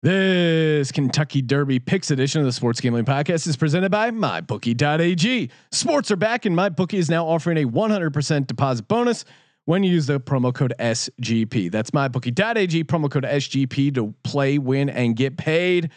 This Kentucky Derby Picks edition of the Sports Gambling Podcast is presented by MyBookie.ag. Sports are back, and MyBookie is now offering a 100% deposit bonus when you use the promo code SGP. That's MyBookie.ag, promo code SGP to play, win, and get paid.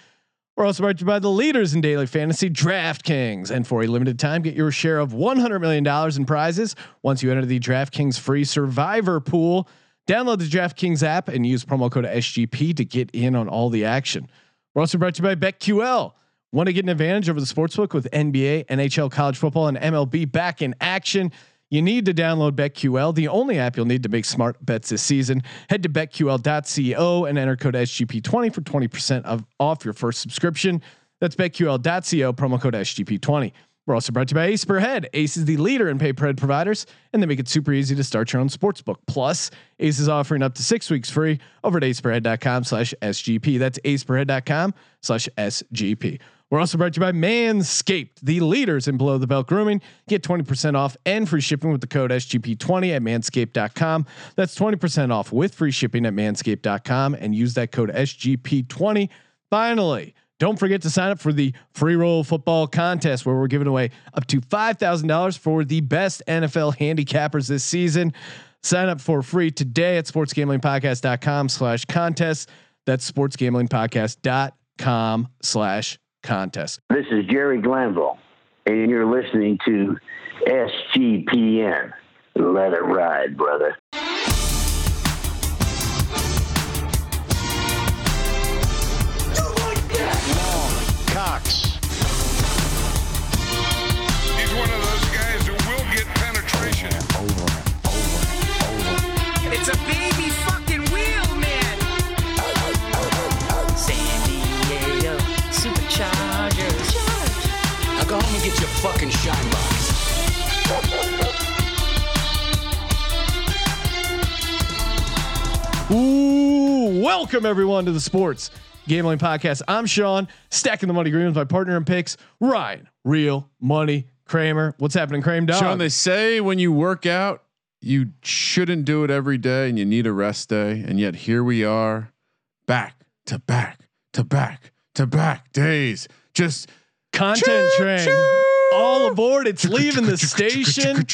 We're also brought to you by the leaders in daily fantasy, DraftKings. And for a limited time, get your share of $100 million in prizes once you enter the DraftKings free survivor pool. Download the DraftKings app and use promo code SGP to get in on all the action. We're also brought to you by BetQL. Want to get an advantage over the sportsbook with NBA, NHL, college football, and MLB back in action? You need to download BetQL, the only app you'll need to make smart bets this season. Head to betql.co and enter code SGP20 for 20% of off your first subscription. That's betql.co, promo code SGP20. We're also brought to you by Ace Per Head. Ace is the leader in pay per head providers, and they make it super easy to start your own sportsbook. Plus, Ace is offering up to six weeks free over at aceperhead.com slash SGP. That's aceperhead.com slash SGP. We're also brought to you by Manscaped, the leaders in below the belt grooming. Get 20% off and free shipping with the code SGP20 at manscaped.com. That's 20% off with free shipping at manscaped.com and use that code SGP20. Finally, don't forget to sign up for the free roll football contest where we're giving away up to $5,000 for the best NFL handicappers this season. Sign up for free today at sportsgamblingpodcast.com slash contest. That's sportsgamblingpodcast.com slash contest. This is Jerry Glanville, and you're listening to SGPN. Let it ride, brother. Welcome everyone to the Sports Gambling Podcast. I'm Sean, stacking the money green with my partner in picks, Ryan, real money Kramer. What's happening, Kramer? Dog? Sean, they say when you work out, you shouldn't do it every day and you need a rest day. And yet here we are back to back to back to back days. Just Content Choo, train, choo. all aboard. It's leaving the station.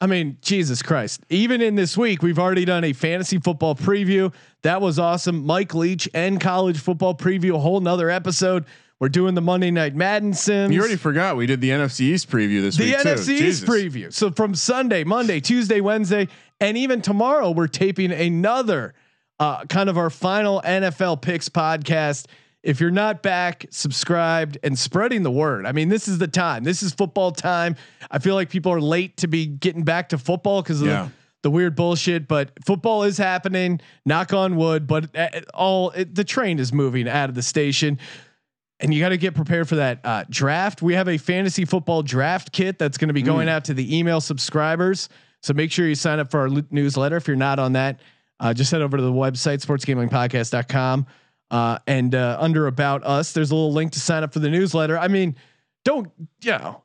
I mean, Jesus Christ. Even in this week, we've already done a fantasy football preview. That was awesome. Mike Leach and college football preview, a whole nother episode. We're doing the Monday Night Madden Sims. You already forgot we did the NFC East preview this the week The NFC too. East Jesus. preview. So from Sunday, Monday, Tuesday, Wednesday, and even tomorrow, we're taping another uh, kind of our final NFL picks podcast. If you're not back, subscribed, and spreading the word. I mean, this is the time. This is football time. I feel like people are late to be getting back to football because of Yeah. the, the weird bullshit. But football is happening. Knock on wood. But uh, all it, the train is moving out of the station and you got to get prepared for that uh, draft. We have a fantasy football draft kit that's going to be going out to the email subscribers. So make sure you sign up for our newsletter. If you're not on that, uh, just head over to the website sportsgamblingpodcast.com uh, and uh, under about us, there's a little link to sign up for the newsletter. I mean, don't you know?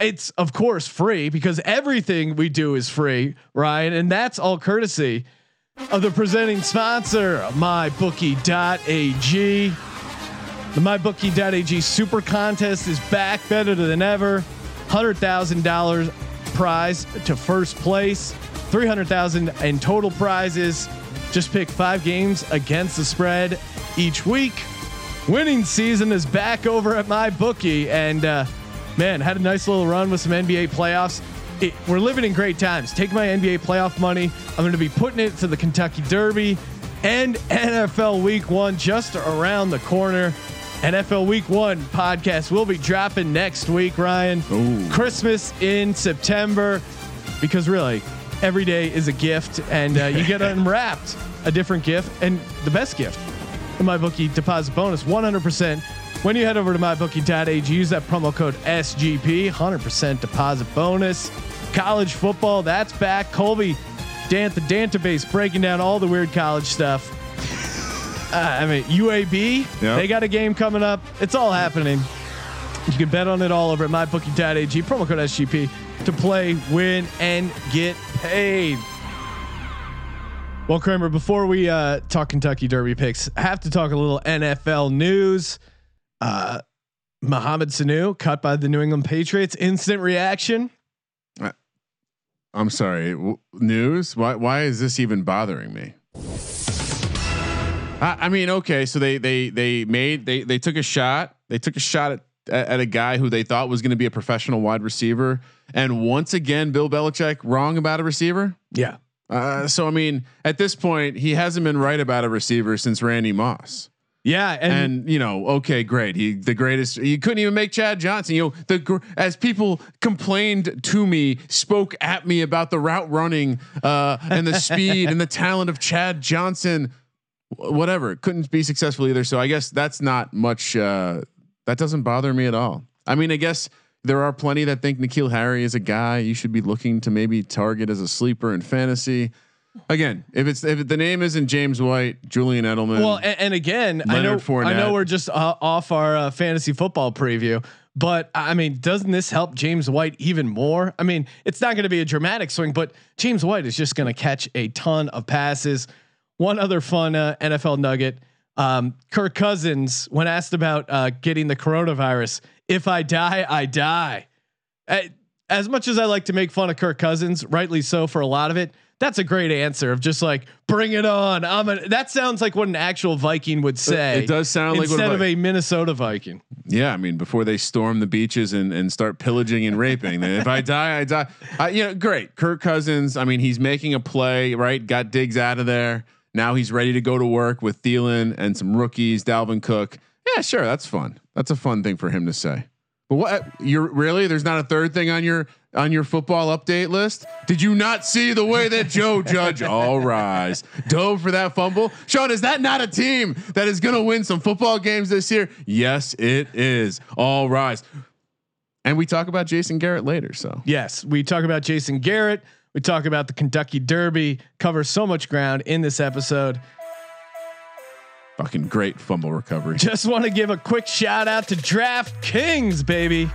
It's of course free because everything we do is free, Ryan, and that's all courtesy of the presenting sponsor, MyBookie.ag. The MyBookie.ag Super Contest is back, better than ever. Hundred thousand dollars prize to first place, three hundred thousand in total prizes. Just pick five games against the spread each week. Winning season is back over at my bookie, and uh, man, had a nice little run with some NBA playoffs. It, we're living in great times. Take my NBA playoff money. I'm going to be putting it to the Kentucky Derby and NFL Week One just around the corner. NFL Week One podcast will be dropping next week, Ryan. Ooh. Christmas in September, because really, every day is a gift, and uh, you get unwrapped a different gift, and the best gift, the MyBookie deposit bonus, 100%. When you head over to mybookie.ag, use that promo code SGP, 100% deposit bonus. College football, that's back. Colby, Dan, the database breaking down all the weird college stuff. Uh, I mean, UAB, Yeah. they got a game coming up. It's all happening. You can bet on it all over at mybookie.ag, promo code SGP to play, win, and get paid. Well, Kramer, before we uh, talk Kentucky Derby picks, I have to talk a little NFL news. Uh, Mohamed Sanu cut by the New England Patriots. Instant reaction. I'm sorry. W- news? Why? Why is this even bothering me? I, I mean, okay, so they they they made they they took a shot. They took a shot at at a guy who they thought was going to be a professional wide receiver, and once again, Bill Belichick wrong about a receiver. Yeah. Uh, so I mean, at this point, he hasn't been right about a receiver since Randy Moss. Yeah, and, And, you know, okay, great. He the greatest. You couldn't even make Chad Johnson. You know, the as people complained to me, spoke at me about the route running uh, and the speed and the talent of Chad Johnson. Whatever, couldn't be successful either. So I guess that's not much. Uh, that doesn't bother me at all. I mean, I guess there are plenty that think N'Keal Harry is a guy you should be looking to maybe target as a sleeper in fantasy. Again, if it's if the name isn't James White, Julian Edelman, well, and, and again, I know Fournette. I know we're just uh, off our uh, fantasy football preview, but I mean, doesn't this help James White even more? I mean, it's not going to be a dramatic swing, but James White is just going to catch a ton of passes. One other fun uh, NFL nugget: um, Kirk Cousins, when asked about uh, getting the coronavirus, if I die, I die. As much as I like to make fun of Kirk Cousins, rightly so for a lot of it, that's a great answer of just like bring it on. I'm a, that sounds like what an actual Viking would say. it does sound like what instead a of a Minnesota Viking. Yeah, I mean, before they storm the beaches and, and start pillaging and raping, then if I die, I die. Uh, you know, great. Kirk Cousins. I mean, he's making a play, right? Got Diggs out of there. Now he's ready to go to work with Thielen and some rookies, Dalvin Cook. Yeah, sure, that's fun. That's a fun thing for him to say. But what you're really? There's not a third thing on your on your football update list. Did you not see the way that Joe Judge all rise dove for that fumble? Sean, is that not a team that is going to win some football games this year? Yes, it is. All rise. And we talk about Jason Garrett later. So Yes, we talk about Jason Garrett. We talk about the Kentucky Derby. Cover so much ground in this episode. Fucking great fumble recovery. Just want to give a quick shout out to DraftKings, baby.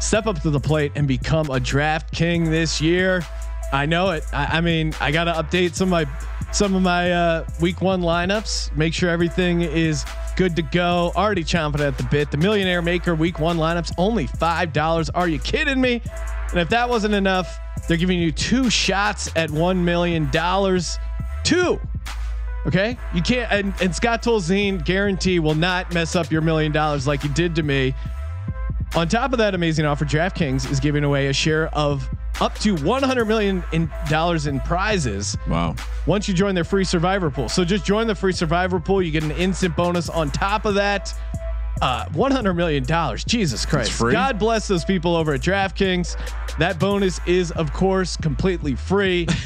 Step up to the plate and become a Draft King this year. I know it. I, I mean, I got to update some of my some of my uh, week one lineups. Make sure everything is good to go. Already chomping at the bit. The Millionaire Maker week one lineups only five dollars. Are you kidding me? And if that wasn't enough, they're giving you two shots at one million dollars. Two. Okay, you can't. And, and Scott Tolzien guarantee will not mess up your million dollars like he did to me. On top of that amazing offer, DraftKings is giving away a share of up to 100 million in dollars in prizes Wow. once you join their free survivor pool. So just join the free survivor pool. You get an instant bonus on top of that. Uh, 100 million dollars. Jesus Christ. God bless those people over at DraftKings. That bonus is, of course, completely free.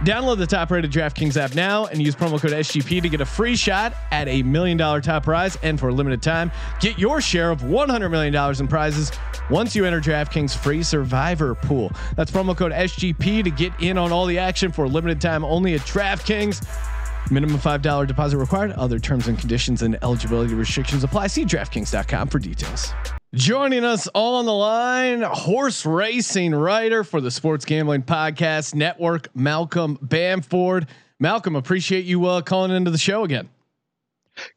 Download the top rated DraftKings app now and use promo code SGP to get a free shot at a million dollar top prize. And for a limited time, get your share of $100 million in prizes once you enter DraftKings free survivor pool. That's promo code SGP to get in on all the action for a limited time only at DraftKings. Minimum $5 deposit required. Other terms and conditions and eligibility restrictions apply. See DraftKings.com for details. Joining us all on the line, horse racing writer for the Sports Gambling Podcast Network, Malcolm Bamford. Malcolm, appreciate you uh, calling into the show again.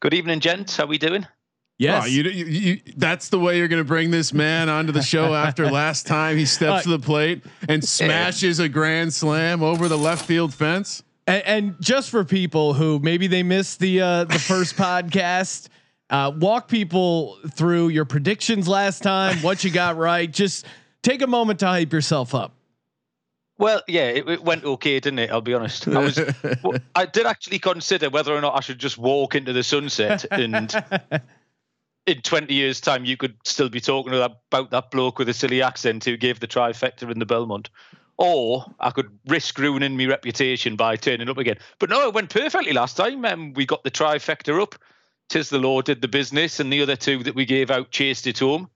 Good evening, gents. How we doing? Yes. Oh, you, you, you, that's the way you're going to bring this man onto the show after last time he steps Uh, to the plate and smashes a grand slam over the left field fence. And, and just for people who maybe they missed the uh, the first podcast, uh, walk people through your predictions last time, what you got right. Just take a moment to hype yourself up. Well, yeah, it, it went okay, didn't it? I'll be honest. I was, I did actually consider whether or not I should just walk into the sunset, and in twenty years' time, you could still be talking about that bloke with a silly accent who gave the trifecta in the Belmont, or I could risk ruining my reputation by turning up again. But no, it went perfectly last time. Um, we got the trifecta up. Tiz the Law did the business, and the other two that we gave out chased it home.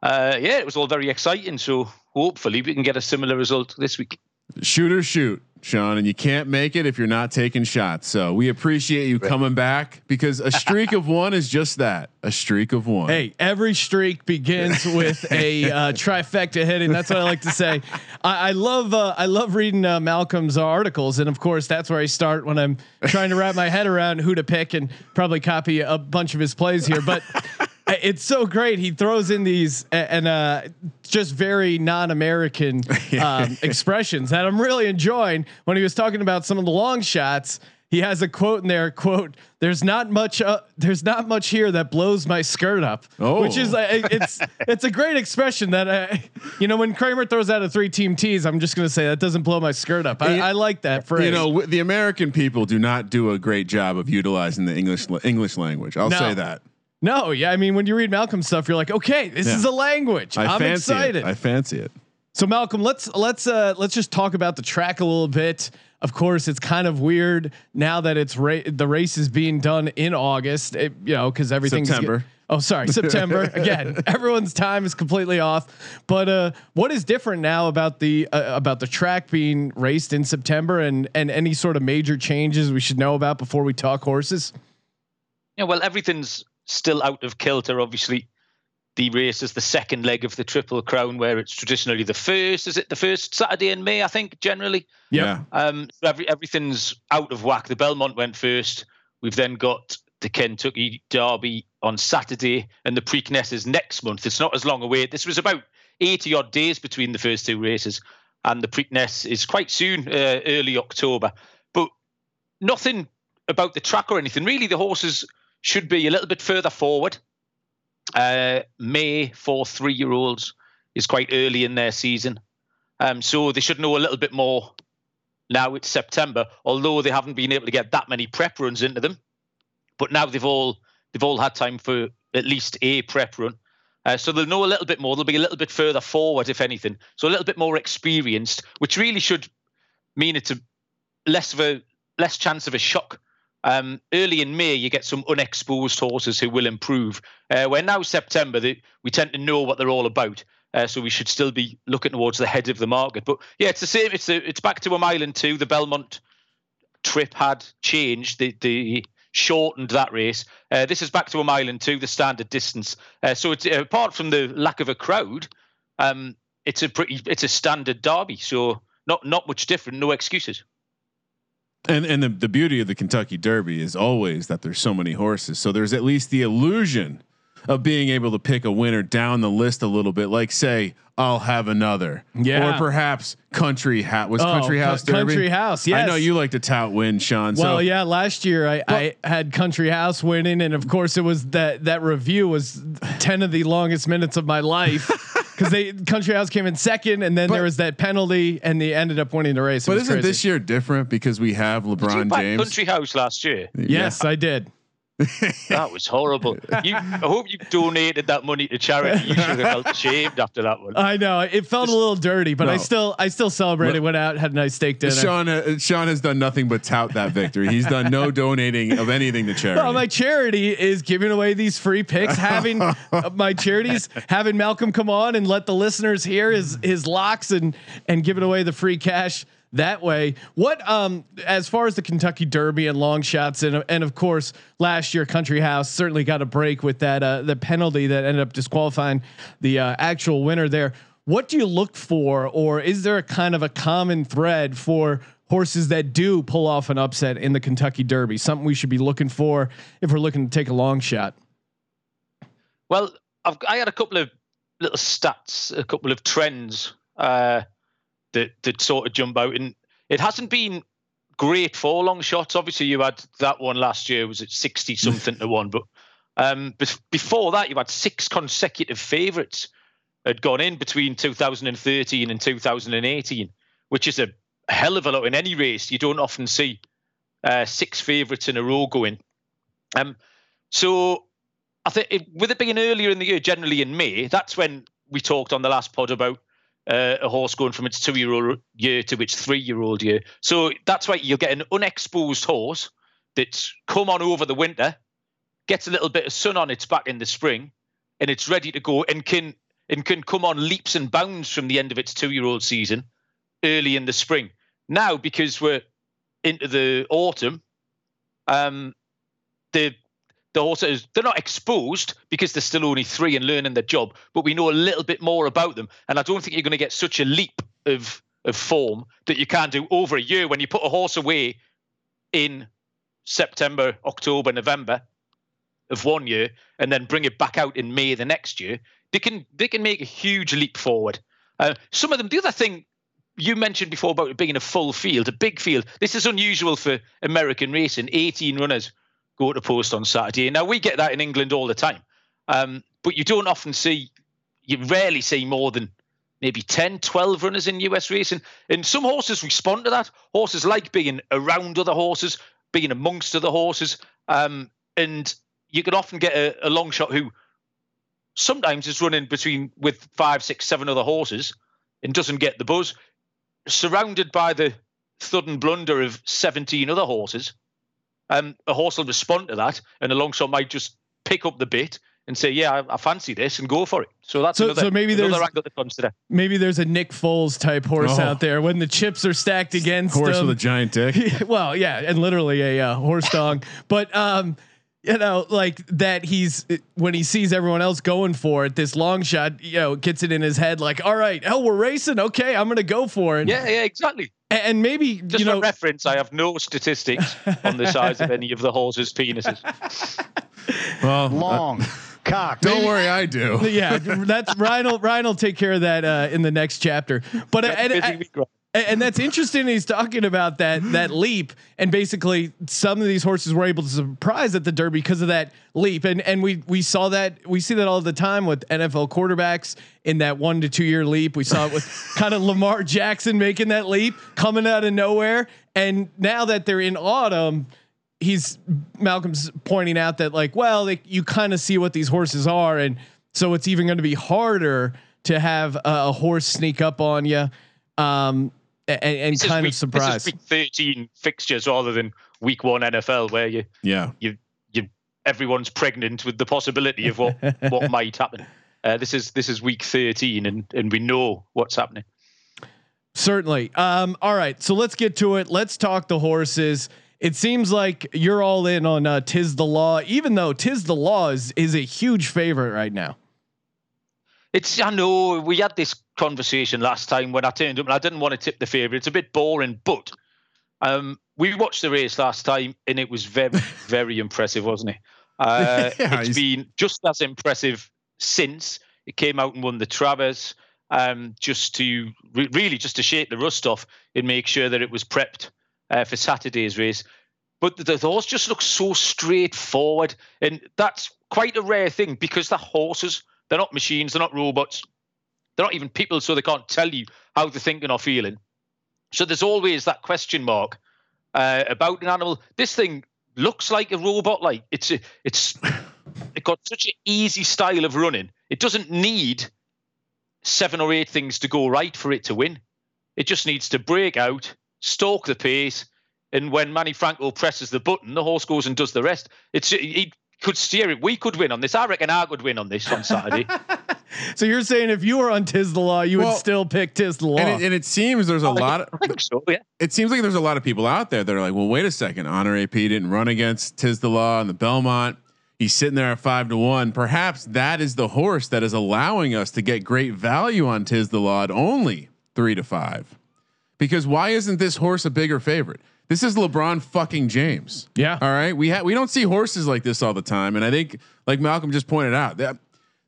Uh, yeah, it was all very exciting. So hopefully we can get a similar result this week. shoot or shoot, Sean, and you can't make it if you're not taking shots. So we appreciate you coming back because a streak of one is just that a streak of one. Hey, every streak begins with a uh, trifecta hitting. That's what I like to say. I, I love uh, I love reading uh, Malcolm's articles, and of course, that's where I start when I'm trying to wrap my head around who to pick and probably copy a bunch of his plays here. But it's so great. He throws in these and uh, just very non-American um, expressions that I'm really enjoying. When he was talking about some of the long shots, he has a quote in there. Quote: "There's not much. Uh, there's not much here that blows my skirt up." Oh. which is uh, it's it's a great expression that uh, you know when Kramer throws out a three-team tease, I'm just gonna say that doesn't blow my skirt up. I, I like that phrase. You know, w- the American people do not do a great job of utilizing the English English language. I'll No. say that. No, yeah. I mean, when you read Malcolm's stuff, you're like, okay, this Yeah. is a language. I I'm fancy excited. it. I fancy it. So Malcolm, let's let's uh let's just talk about the track a little bit. Of course, it's kind of weird now that it's ra- the race is being done in August. It, you know, because everything's get- September. oh, sorry, September again. Everyone's time is completely off. But uh, what is different now about the uh, about the track being raced in September and and any sort of major changes we should know about before we talk horses? Yeah, well, everything's still out of kilter. Obviously, the race is the second leg of the Triple Crown, where it's traditionally the first. Is it the first Saturday in May? I think generally. Yeah. Um, so every, everything's out of whack. The Belmont went first. We've then got the Kentucky Derby on Saturday, and the Preakness is next month. It's not as long away. This was about 80 odd days between the first two races, and the Preakness is quite soon, uh, early October. But nothing about the track or anything. Really, the horses should be a little bit further forward. Uh, May for three year olds is quite early in their season. Um, so they should know a little bit more now it's September, although they haven't been able to get that many prep runs into them. But now they've all they've all had time for at least a prep run. Uh, so they'll know a little bit more. They'll be a little bit further forward, if anything. So a little bit more experienced, which really should mean it's a less of a less chance of a shock. Um, early in May, you get some unexposed horses who will improve. Uh, where now September, they, we tend to know what they're all about. Uh, so we should still be looking towards the head of the market. But yeah, it's the same. It's a, it's back to a mile and two. The Belmont trip had changed. The the shortened that race. Uh, this is back to a mile and two, the standard distance. Uh, so it's apart from the lack of a crowd, um, it's a pretty it's a standard derby. So not not much different. No excuses. And and the, the beauty of the Kentucky Derby is always that there's so many horses. So there's at least the illusion of being able to pick a winner down the list a little bit. Like say, I'll have another. Yeah. Or perhaps Country Hat was Oh, Country Co- House Derby. Country House, I know you like to tout win, Sean. Well, so yeah, last year I, I had Country House winning, and of course it was that that review was ten of the longest minutes of my life because they Country House came in second, and then But- there was that penalty, and they ended up winning the race. It But isn't crazy. this year different because we have Did you LeBron James? Country House last year. Yes, I did. That was horrible. You, I hope you donated that money to charity. You should have felt ashamed after that one. I know it felt a little dirty, but I still I still celebrated. Went out, had a nice steak dinner. Sean, uh, Sean has done nothing but tout that victory. He's done no donating of anything to charity. Well, my charity is giving away these free picks. Having uh, my charities, having Malcolm come on and let the listeners hear his his locks and and giving away the free cash that way. What um as far as the Kentucky Derby and long shots and and of course last year Country House certainly got a break with that uh the penalty that ended up disqualifying the uh, actual winner there. What do you look for, or is there a kind of a common thread for horses that do pull off an upset in the Kentucky Derby? Something we should be looking for if we're looking to take a long shot. Well, I've, I had a couple of little stats, a couple of trends uh, that that sort of jump out, and it hasn't been great for long shots. Obviously, you had that one last year was at sixty something to one, but um, before that, you had six consecutive favourites had gone in between 2013 and 2018, which is a hell of a lot in any race. You don't often see uh, six favourites in a row going. Um, so I think it, with it being earlier in the year, generally in May, that's when we talked on the last pod about uh, a horse going from its two-year-old year to its three-year-old year. So that's why you'll get an unexposed horse that's come on over the winter, gets a little bit of sun on its back in the spring, and it's ready to go and can and can come on leaps and bounds from the end of its two-year-old season early in the spring. Now, because we're into the autumn, um, the the horses they're not exposed because they're still only three and learning their job, but we know a little bit more about them. And I don't think you're going to get such a leap of of form that you can do over a year when you put a horse away in September, October, November of one year, and then bring it back out in May the next year. They can they can make a huge leap forward. Uh, some of them. The other thing you mentioned before about it being a full field, a big field. This is unusual for American racing. 18 runners go to post on Saturday. Now we get that in England all the time, um, but you don't often see. You rarely see more than maybe 10, 12 runners in US racing. And some horses respond to that. Horses like being around other horses, being amongst other horses. Um, and you can often get a, a long shot who sometimes is running between with five, six, seven other horses and doesn't get the buzz, surrounded by the thud and blunder of 17 other horses. Um, a horse will respond to that, and a long shot might just pick up the bit and say, "Yeah, I, I fancy this," and go for it. So that's So- another, so maybe another there's- angle to consider. Maybe there's a Nick Foles type horse Oh. out there when the chips are stacked against Horse him. with a giant dick. well, yeah, and literally a uh, horse dong. but um, you know, like that he's when he sees everyone else going for it, this long shot, you know, gets it in his head like, all right, hell, we're racing. Okay, I'm gonna go for it. Yeah, yeah, exactly. A- And maybe Just you for reference, I have no statistics on the size of any of the horses' penises. Well, uh, Long cock. don't worry, I do. yeah, that's Ryan. Will, Ryan will take care of that uh, in the next chapter. But and, Busy and, week, right? And that's interesting. He's talking about that that leap, and basically some of these horses were able to surprise at the Derby because of that leap. And and we we saw that we see that all the time with NFL quarterbacks in that one to two year leap. We saw it with kind of Lamar Jackson making that leap, coming out of nowhere. And now that they're in autumn, he's Malcolm's pointing out that like, well, they, you kind of see what these horses are, and so it's even going to be harder to have a, a horse sneak up on you, um, and, and kind week- of surprise. This is week 13 fixtures rather than week one NFL, where you Yeah. you you everyone's pregnant with the possibility of what what might happen. Uh, this is this is week 13, and and we know what's happening. Certainly. Um, all right, so let's get to it. Let's talk the horses. It seems like you're all in on uh, Tiz the Law, even though Tiz the Law is is a huge favorite right now. It's I know we had this conversation last time when I turned up and I didn't want to tip the favourite. It's a bit boring, but um, we watched the race last time and it was very very impressive, wasn't it? Uh, Yeah, it's he's- been just as impressive since it came out and won the Travers. Um, just to re- really just to shake the rust off and make sure that it was prepped uh, for Saturday's race. But the, the horse just looks so straightforward, and that's quite a rare thing because the horses they're not machines, they're not robots, they're not even people, so they can't tell you how they're thinking or feeling. So there's always that question mark uh, about an animal. This thing looks like a robot. Like it's a, it's it got such an easy style of running. It doesn't need seven or eight things to go right for it to win. It just needs to break out, stalk the pace, and when Manny Franco presses the button, the horse goes and does the rest. It's he could steer it. We could win on this. I reckon I could win on this on Saturday. So you're saying if you were on Tiz the Law, you Well, would still pick Tiz the Law. And it, and it seems there's a lot of I think so. Yeah. it seems like there's a lot of people out there that are like, well, wait a second, Honor AP didn't run against Tiz the Law and the Belmont. He's sitting there at five to one. Perhaps that is the horse that is allowing us to get great value on Tiz the Law at only three to five. Because why isn't this horse a bigger favorite? This is LeBron fucking James. Yeah. All right. We ha- we don't see horses like this all the time, and I think, like Malcolm just pointed out, that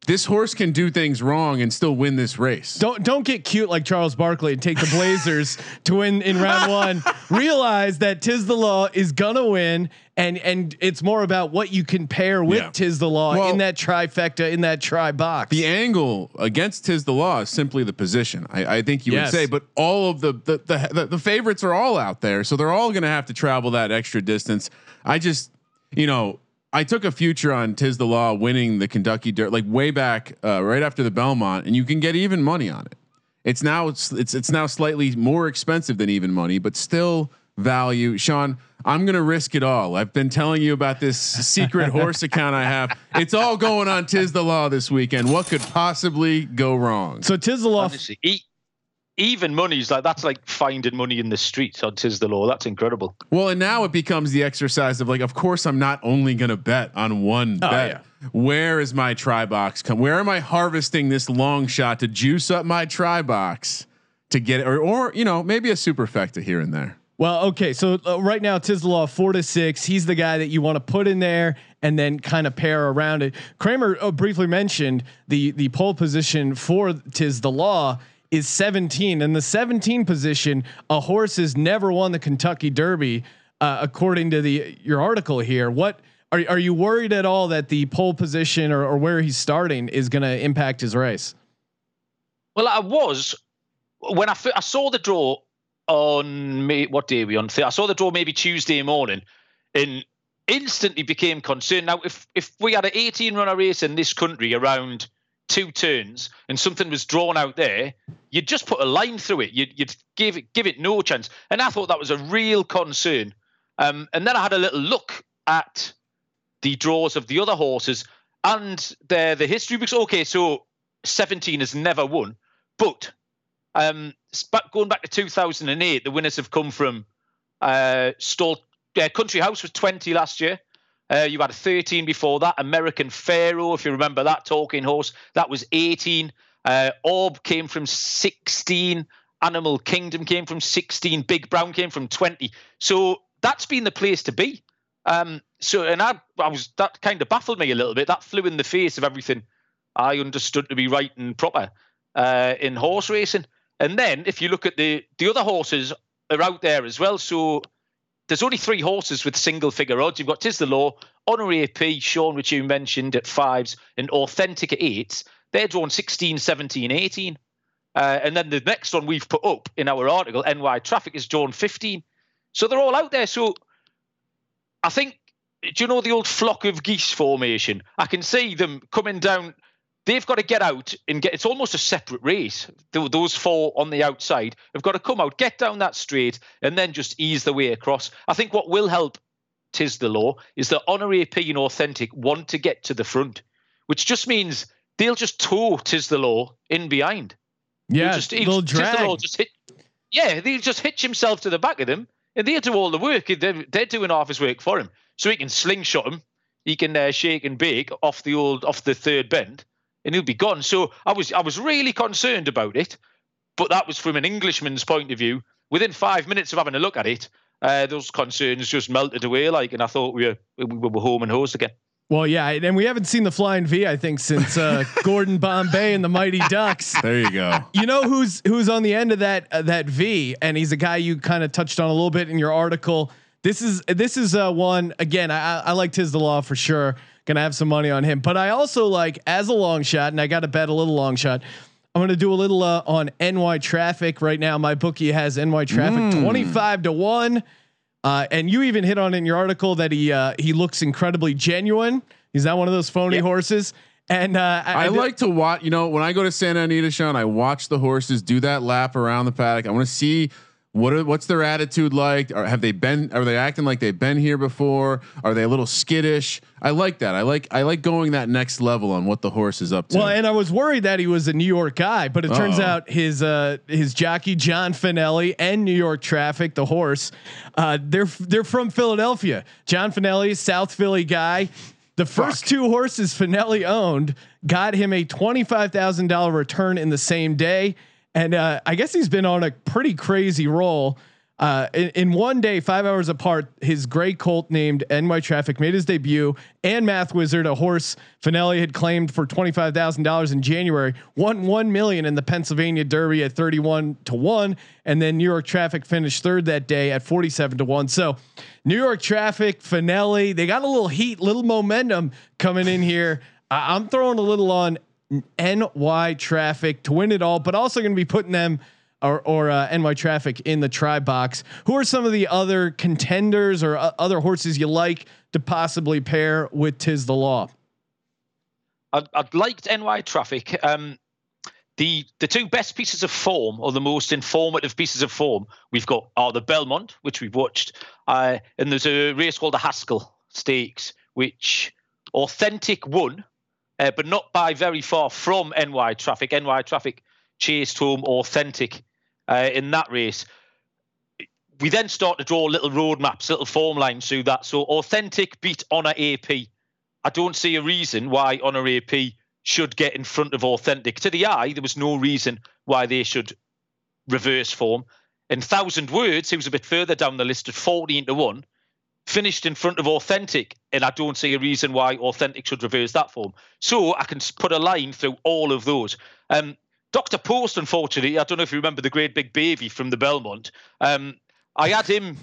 this horse can do things wrong and still win this race. don't don't get cute like Charles Barkley and take the Blazers to win in round one. Realize that Tiz the Law is gonna win, and and it's more about what you can pair with Yeah. Tiz the Law Well- in that trifecta in that try box. The angle against Tiz the Law is simply the position. I, I think you Yes. would say, but all of the the, the the the favorites are all out there, so they're all going to have to travel that extra distance. I just, you know, I took a future on Tiz the Law winning the Kentucky Dirt like way back uh, right after the Belmont, and you can get even money on it. It's now it's it's it's now slightly more expensive than even money, but still value. Sean, I'm gonna risk it all. I've been telling you about this secret horse account I have. It's all going on Tiz the Law this weekend. What could possibly go wrong? so Tiz the Law. Honestly, he, even money's like that's like finding money in the streets on tiz the law. That's incredible. Well, and now it becomes the exercise of like, of course, I'm not only going to bet on one Oh, bet. yeah. Where is my try box come? Where am I harvesting this long shot to juice up my try box to get it, or or you know maybe a superfecta here and there. Well, okay. So uh, right now, Tiz the Law four to six. He's the guy that you want to put in there and then kind of pair around it. Kramer uh, briefly mentioned the the pole position for Tiz the Law is 17, and the 17 position, a horse has never won the Kentucky Derby, uh, according to the your article here. What are are you worried at all that the pole position or, or where he's starting is going to impact his race? Well, I was when I, f- I saw the draw on May, what day we on? I saw the draw maybe Tuesday morning, and instantly became concerned. Now, if if we had an 18 runner race in this country around two turns and something was drawn out there, you'd just put a line through it. You'd, you'd give it give it no chance. And I thought that was a real concern. Um, and then I had a little look at the draws of the other horses and the the history books. Okay, so 17 has never won, but um, going back to 2008, the winners have come from uh, Stall, uh, Country House was 20 last year. Uh, you had 13 before that. American Pharoah, if you remember that talking horse, that was 18. Uh, Orb came from 16. Animal Kingdom came from 16. Big Brown came from 20. So that's been the place to be. Um, so, and I, I was that kind of baffled me a little bit. That flew in the face of everything I understood to be right and proper uh, in horse racing. And then if you look at the the other horses are out there as well. So there's only three horses with single figure odds. You've got Tiz the Law, Honor AP, Sean, which you mentioned at fives, and Authentic at eights. They're drawn 16, 17, 18. Uh, and then the next one we've put up in our article, NY Traffic, is drawn 15. So they're all out there. So I think, do you know the old flock of geese formation? I can see them coming down. They've got to get out and get. It's almost a separate race. Those four on the outside have got to come out, get down that straight, and then just ease the way across. I think what will help tiz the law is that Honor AP and Authentic want to get to the front, which just means they'll just tow tiz the law in behind. Yeah, He'll just, he'll little just- Tis the drag. Law just hit. Yeah, they'll just hitch himself to the back of them, and they'll do all the work. They're, they're doing half his work for him, so he can slingshot him. He can uh, shake and bake off the old off the third bend, and he'll be gone. So I was I was really concerned about it, but that was from an Englishman's point of view. Within five minutes of having a look at it, uh, those concerns just melted away. Like, and I thought we were we were home and host again. Well, yeah, and we haven't seen the flying V, I think, since uh, Gordon Bombay and the Mighty Ducks. There you go. You know who's who's on the end of that uh, that V, and he's a guy you kind of touched on a little bit in your article. This is this is uh, one again. I, I like Tiz the Law for sure. Gonna have some money on him, but I also like as a long shot, and I got to bet a little long shot. I'm gonna do a little uh, on NY traffic right now. My bookie has NY traffic 25 to one. Uh, and you even hit on in your article that he uh, he looks incredibly genuine. He's not one of those phony horses. And uh, I, did- like to watch. You know, when I go to Santa Anita, Sean, I watch the horses do that lap around the paddock. I want to see what are, what's their attitude like. Or have they been? Are they acting like they've been here before? Are they a little skittish? I like that. I like I like going that next level on what the horse is up to. Well, and I was worried that he was a New York guy, but it turns Uh-oh. out his uh, his jockey John Fanelli and New York Traffic, the horse, uh, they're they're from Philadelphia. John Fanelli, South Philly guy. The first two horses Fanelli owned got him a twenty five thousand dollar return in the same day, and uh, I guess he's been on a pretty crazy roll. Uh, in, in one day, five hours apart, his gray colt named NY Traffic made his debut, and Math Wizard, a horse Fanelli had claimed for twenty five thousand dollars in January, won one million in the Pennsylvania Derby at thirty one to one, and then New York Traffic finished third that day at forty seven to one. So, New York Traffic, Fanelli, they got a little heat, little momentum coming in here. I I'm throwing a little on NY Traffic to win it all, but also going to be putting them or, or uh, NY Traffic in the try box. Who are some of the other contenders or uh, other horses you like to possibly pair with Tiz the Law? I'd, I'd liked NY Traffic. Um, the the two best pieces of form, or the most informative pieces of form we've got, are the Belmont, which we've watched, uh, and there's a race called the Haskell Stakes, which Authentic won, uh, but not by very far from NY Traffic. NY Traffic chased home Authentic uh, in that race. We then start to draw little roadmaps, little form lines through that. So authentic beat Honor AP. I don't see a reason why Honor AP should get in front of authentic. To the eye, there was no reason why they should reverse form. In thousand words, he was a bit further down the list at 14 to 1, finished in front of authentic, and I don't see a reason why authentic should reverse that form. So I can put a line through all of those. Um, Dr. Post, unfortunately, I don't know if you remember the great big baby from the Belmont. Um, I had him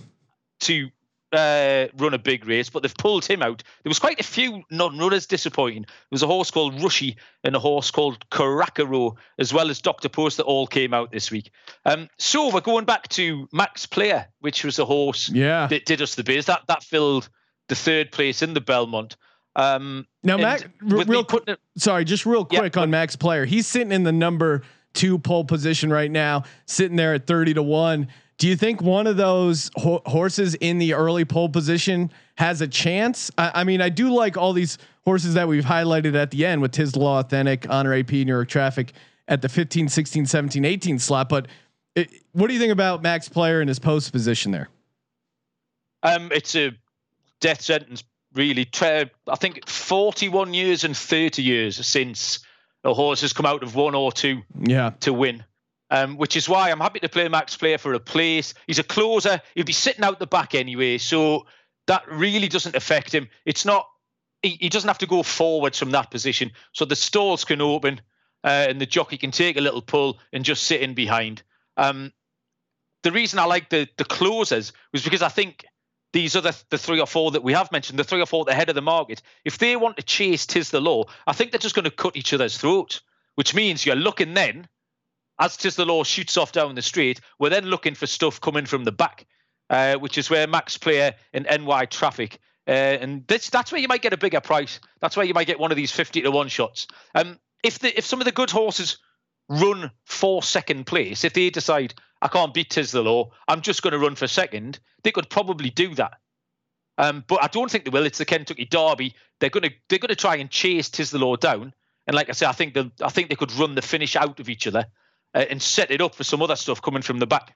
to uh, run a big race, but they've pulled him out. There was quite a few non-runners disappointing. There was a horse called Rushie and a horse called Caracaro, as well as Dr. Post that all came out this week. Um, so we're going back to Max Player, which was a horse Yeah. that did us the biz. That that filled the third place in the Belmont. Um, Now, r- real quick, sorry, just real Yeah, quick on Max Player. He's sitting in the number two pole position right now, sitting there at 30 to one. Do you think one of those ho- horses in the early pole position has a chance? I, I mean, I do like all these horses that we've highlighted at the end with Tiz Law Authentic, Honor AP, New York Traffic at the 15, 16, 17, 18 slot. But it, what do you think about Max Player in his post position there? Um, it's a death sentence, really. I think 41 years and 30 years since a horse has come out of one or two Yeah. to win. Um, which is why I'm happy to play Max Player for a place. He's a closer. He'll be sitting out the back anyway, so that really doesn't affect him. It's not. He, he doesn't have to go forwards from that position, so the stalls can open uh, and the jockey can take a little pull and just sit in behind. Um, the reason I like the the closers was because I think these other the three or four that we have mentioned, the three or four at the head of the market, if they want to chase tiz the law, I think they're just going to cut each other's throat. Which means you're looking then, as tiz the law shoots off down the straight, we're then looking for stuff coming from the back, uh, which is where Max Player and NY Traffic. Uh, and this, that's where you might get a bigger price. That's where you might get one of these fifty to one shots. Um, if the if some of the good horses run for second place, if they decide I can't beat Tiz the Law, I'm just going to run for second, they could probably do that. Um, but I don't think they will. It's the Kentucky Derby. They're going to they're going to try and chase Tiz the Law down. And like I say, I think they I think they could run the finish out of each other uh, and set it up for some other stuff coming from the back.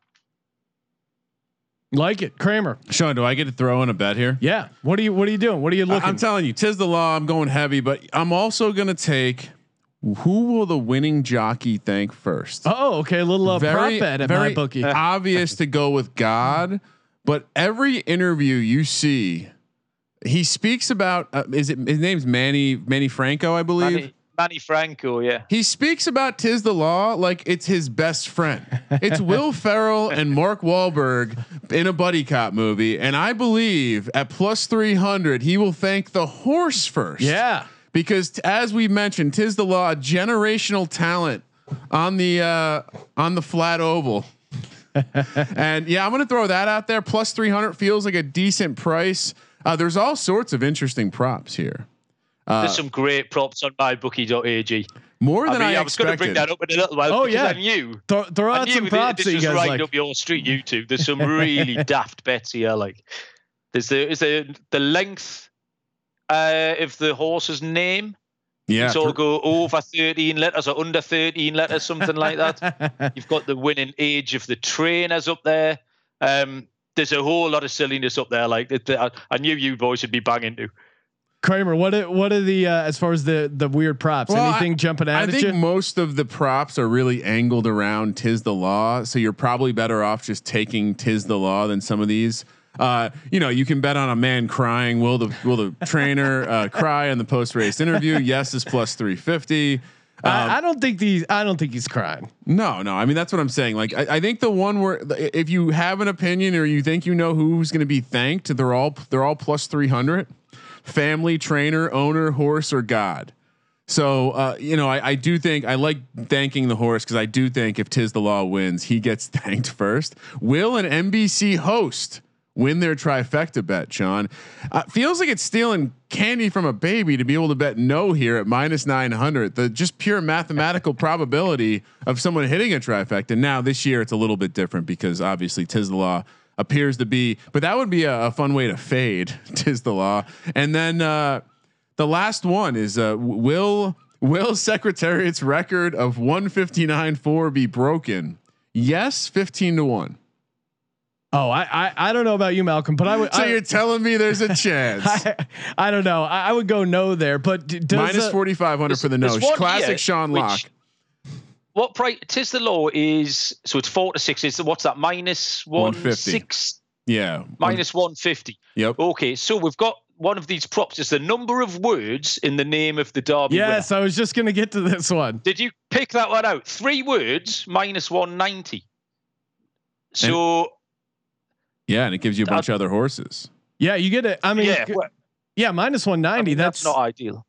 Like it. Kramer. Sean, do I get to throw in a bet here? Yeah. What are you, what are you doing? What are you looking? I'm telling you, tiz the law. I'm going heavy, but I'm also going to take who will the winning jockey thank first? Oh, okay. A little uh, prop bet at my bookie. obvious to go with God, but every interview you see, he speaks about. Uh, is it his name's Manny Manny Franco, I believe. Manny, Manny Franco, yeah. He speaks about Tiz the Law like it's his best friend. It's Will Ferrell and Mark Wahlberg in a buddy cop movie, and I believe at plus three hundred he will thank the horse first. Yeah. because t- as we mentioned, Tiz the Law, generational talent on the uh, on the flat oval. and yeah, I'm going to throw that out there. Plus 300 feels like a decent price. Uh, there's all sorts of interesting props here. There's some great props on mybookie.ag. More I than mean, I, I, was going to expected. bring that up in a little while. Oh, yeah. I knew. Throw, throw I knew some that props this that you was guys right like. up your street, YouTube. There's some really daft bets here. Like, there's the is the the length uh, of the horse's name. Yeah, It's all go over 13 letters or under 13 letters, something like that. You've got the winning age of the trainers up there. Um, there's a whole lot of silliness up there. Like, I, I knew you boys would be banging to. Kramer, what are, what are the uh, as far as the the weird props? Well, Anything I- jumping out I at think you? most of the props are really angled around "Tiz the Law," so you're probably better off just taking "Tiz the Law" than some of these. Uh, you know, you can bet on a man crying. Will the will the trainer uh, cry in the post race interview? Yes, is plus three fifty. I, I don't think these. I don't think he's crying. No, no. I mean, that's what I'm saying. Like, I, I think the one where if you have an opinion or you think you know who's going to be thanked, they're all they're all plus three hundred. Family, trainer, owner, horse, or God. So uh, you know, I, I do think I like thanking the horse because I do think if Tiz the Law wins, he gets thanked first. Will an NBC host win their trifecta bet, Sean? Uh, feels like it's stealing candy from a baby to be able to bet no here at minus nine hundred. The just pure mathematical probability of someone hitting a trifecta. Now this year it's a little bit different because obviously Tiz the Law appears to be, but that would be a, a fun way to fade Tiz the Law. And then uh, the last one is uh, will will Secretariat's record of one fifty nine four be broken yes, fifteen to one. Oh, I, I I don't know about you, Malcolm, but I would. So I, you're telling me there's a chance. I, I don't know. I, I would go no there, but d- does Minus uh, forty five hundred for the no. one Classic here Sean Locke. What price? Tiz the law is so it's four to six. Is what's that? Minus one 150. six. Yeah. Minus one fifty. Yep. Okay, so we've got one of these props. Is the number of words in the name of the derby winner. Yes, I was just gonna get to this one. Did you pick that one out? Three words minus one ninety. So Yeah, and it gives you a bunch of other horses. Yeah, you get it. I mean, yeah, well, yeah, minus one I mean, that's, that's not ideal.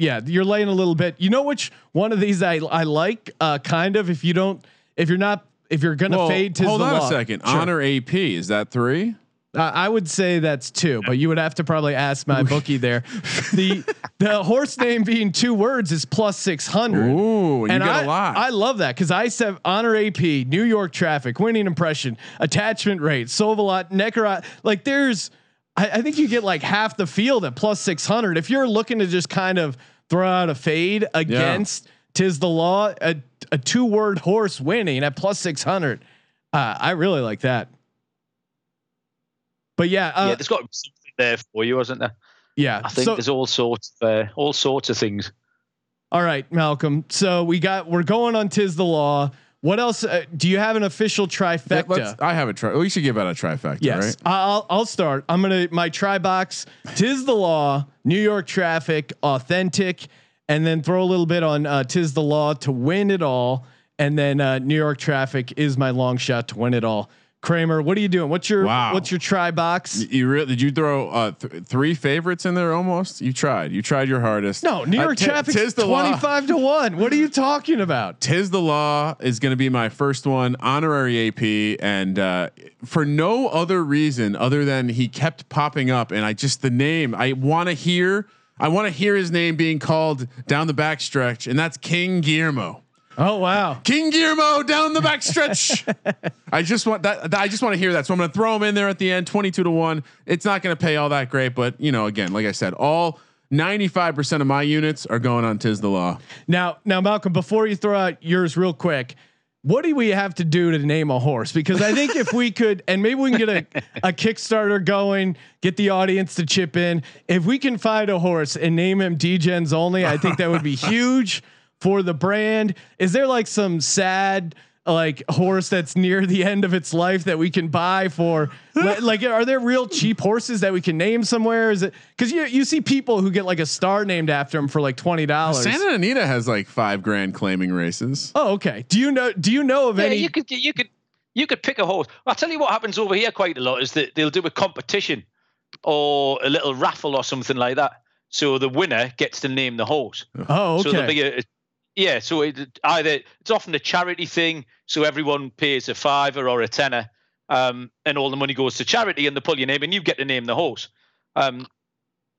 Yeah. You're laying a little bit. You know which one of these I I like? Uh, kind of. If you don't, if you're not, if you're gonna Well, fade, tis hold the on law. a second. Sure. Honor AP is that three? Uh, I would say that's two, but you would have to probably ask my bookie there. The the horse name being two words is plus six hundred. Ooh, and, you got I, a lot. I love that because I said honor AP, New York traffic, winning impression, attachment rate, Sovalot, Neckarot. Like there's, I, I think you get like half the field at plus 600. If you're looking to just kind of throw out a fade against Tiz the Law, a, a two word horse winning at plus 600. Uh, I really like that. But yeah, uh, yeah, there's got something there for you, wasn't there? yeah. I think So- there's all sorts, of, uh, all sorts of things. All right, Malcolm. So we got we're going on Tiz the Law. What else? Uh, do you have an official trifecta? Let's- I have a try. We should give out a trifecta, Yes, right? I'll I'll start. I'm gonna my try box. Tiz the law. New York traffic, authentic, and then throw a little bit on uh, Tiz the law to win it all, and then uh, New York traffic is my long shot to win it all. Kramer, what are you doing? What's your Wow. what's your try box? You really did you throw uh, th- three favorites in there almost? You tried. You tried your hardest. No, New Uh, York t- traffic law. twenty five to one. What are you talking about? Tiz the law is going to be my first one, honorary AP, and uh, for no other reason other than he kept popping up, and I just the name I want to hear. I want to hear his name being called down the backstretch, and that's King Guillermo. Oh wow. King Guillermo down the backstretch. I just want that. I just want to hear that. So I'm going to throw him in there at the end, 22 to one. It's not going to pay all that great, but you know, again, like I said, all 95% of my units are going on Tiz the Law. Now, now, Malcolm, before you throw out yours real quick, what do we have to do to name a horse? Because I think if we could, and maybe we can get a, a Kickstarter going, get the audience to chip in. If we can find a horse and name him Degens only, I think that would be huge for the brand. Is there like some sad like horse that's near the end of its life that we can buy for like are there real cheap horses that we can name somewhere is it because you you see people who get like a star named after them for like twenty dollars Santa Anita has like five grand claiming races. Oh, okay. Do you know? Do you know of Yeah, any? you could you could you could pick a horse. I'll tell you what happens over here quite a lot is that they'll do a competition or a little raffle or something like that. So the winner gets to name the horse. oh, So there'll okay. be a, yeah. So it, either it's often a charity thing, so everyone pays a fiver or a tenner, um, and all the money goes to charity, and they pull your name, and you get to name the horse. Um,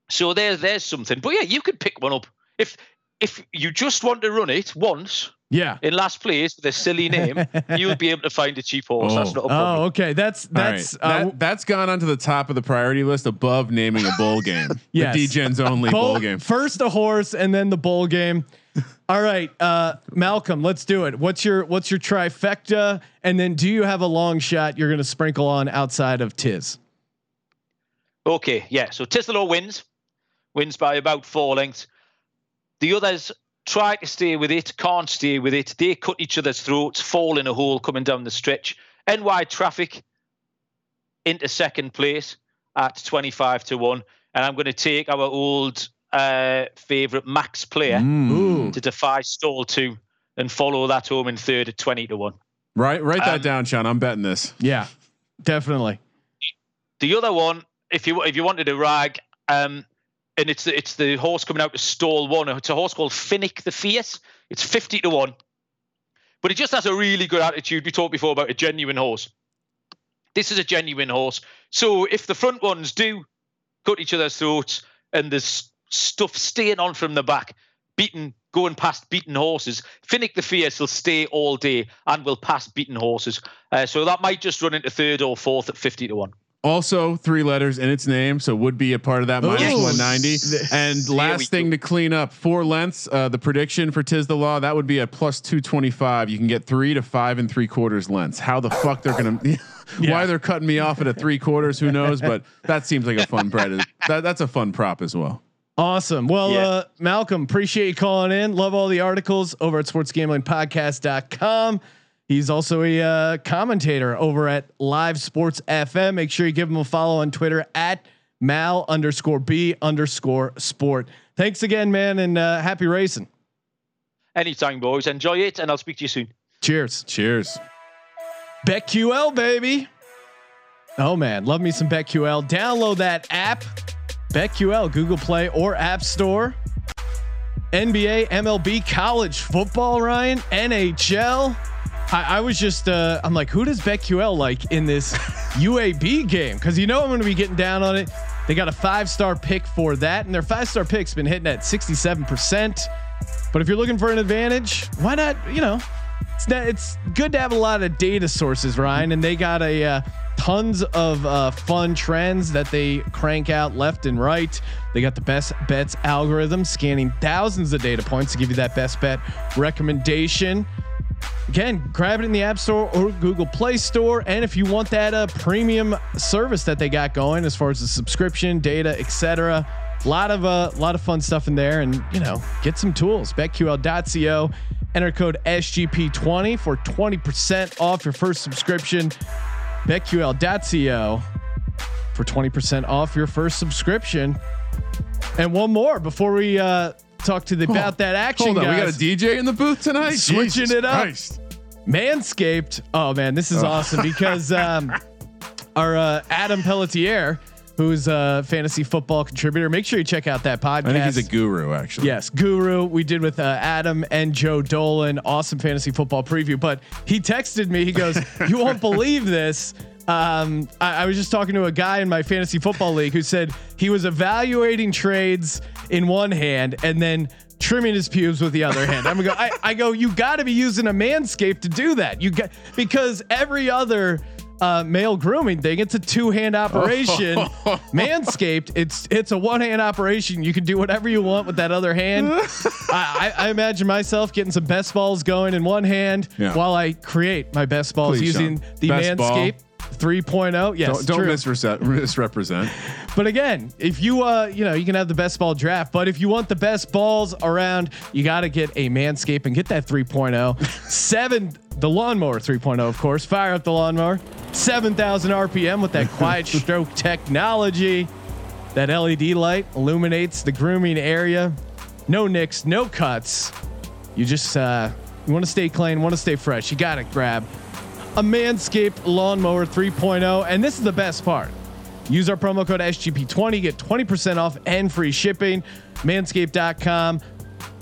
so there's there's something. But yeah, you could pick one up if if you just want to run it once yeah. in last place with a silly name, you'll be able to find a cheap horse. That's Oh. not a problem. Oh, okay. That's All right. that's uh, that, that's gone onto the top of the priority list above naming a bowl game. Yes. The D-Gens only bowl, game. First a horse and then the bowl game. All right, uh, Malcolm, let's do it. What's your what's your trifecta? And then do you have a long shot you're going to sprinkle on outside of Tiz? Okay, yeah. So Tiz the Law wins, wins by about four lengths. The others try to stay with it, can't stay with it. They cut each other's throats, fall in a hole coming down the stretch. NY Traffic into second place at 25 to 1. And I'm going to take our old uh, favourite Max player Mm. To defy stall 2 and follow that home in third at 20 to 1. Right, write that Um, down, Sean. I'm betting this. Yeah, definitely. The other one, if you if you wanted to rag, um, and it's the, it's the horse coming out to stall one. It's a horse called Finnick the Fierce. It's fifty to one, but it just has a really good attitude. We talked before about a genuine horse. This is a genuine horse. So if the front ones do cut each other's throats and there's stuff staying on from the back, beaten going past beaten horses, Finnick the Fierce will stay all day and will pass beaten horses. Uh, so that might just run into third or fourth at fifty to one. Also, three letters in its name, so would be a part of that Ooh. 190. And last thing go. to clean up four lengths. Uh, the prediction for Tiz the Law that would be a plus 225. You can get three to five and three quarters lengths. How the fuck they're gonna? Why they're cutting me off at a three quarters? Who knows? But that seems like a fun bread. That, that's a fun prop as well. Awesome. Well, Yeah. uh, Malcolm, appreciate you calling in. Love all the articles over at sportsgamblingpodcast.com. He's also a uh, commentator over at Live Sports FM. Make sure you give him a follow on Twitter at Mal underscore B underscore sport. Thanks again, man, and uh, happy racing. Anytime, boys. Enjoy it, and I'll speak to you soon. Cheers. Cheers. BetQL, baby. Oh man, love me some BetQL. Download that app, BetQL, Google Play or App Store. NBA, MLB, college football, Ryan, NHL. I, I was just, uh, I'm like, who does BetQL like in this UAB game? Because you know I'm going to be getting down on it. They got a five star pick for that, and their five star pick's been hitting at 67%. But if you're looking for an advantage, why not? You know, it's not, it's good to have a lot of data sources, Ryan, and they got a uh, tons of uh, fun trends that they crank out left and right. They got the best bets algorithm scanning thousands of data points to give you that best bet recommendation. Again, grab it in the App Store or Google Play Store. And if you want that uh, premium service that they got going, as far as the subscription, data, etc., a lot of a uh, lot of fun stuff in there. And you know, get some tools. BetQL.co. Enter code SGP20 for 20% off your first subscription. BetQL.co for 20% off your first subscription. And one more before we uh, talk to the about that action. Hold on, we got a. DJ in the booth tonight. Switching Jesus it up. Christ. Manscaped. Oh man, this is awesome because um, our uh, Adam Pelletier, who's a fantasy football contributor, make sure you check out that podcast. I think he's a guru, actually. Yes, Guru. We did with uh, Adam and Joe Dolan. Awesome fantasy football preview. But he texted me. He goes, "You won't believe this." Um, I, I was just talking to a guy in my fantasy football league who said he was evaluating trades in one hand and then trimming his pubes with the other hand. I'm go. I, I go. You got to be using a manscape to do that. You got because every other. Uh, male grooming thing. It's a two hand operation. Manscaped. It's it's a one hand operation. You can do whatever you want with that other hand. I, I, I imagine myself getting some best balls going in one hand Yeah. while I create my best balls Please, using Sean. the Best ball. Manscaped 3.0. Yes, Don't, don't true. misrepresent. But again, if you uh you know you can have the best ball draft, but if you want the best balls around, you got to get a Manscaped and get that 3.0. Seven the lawnmower 3.0 of course. Fire up the lawnmower. 7000 RPM with that quiet stroke technology. That LED light illuminates the grooming area. No nicks, no cuts. You just uh you want to stay clean, want to stay fresh. You got to grab a Manscaped Lawnmower 3.0. And this is the best part. Use our promo code SGP20, get 20% off and free shipping. Manscaped.com,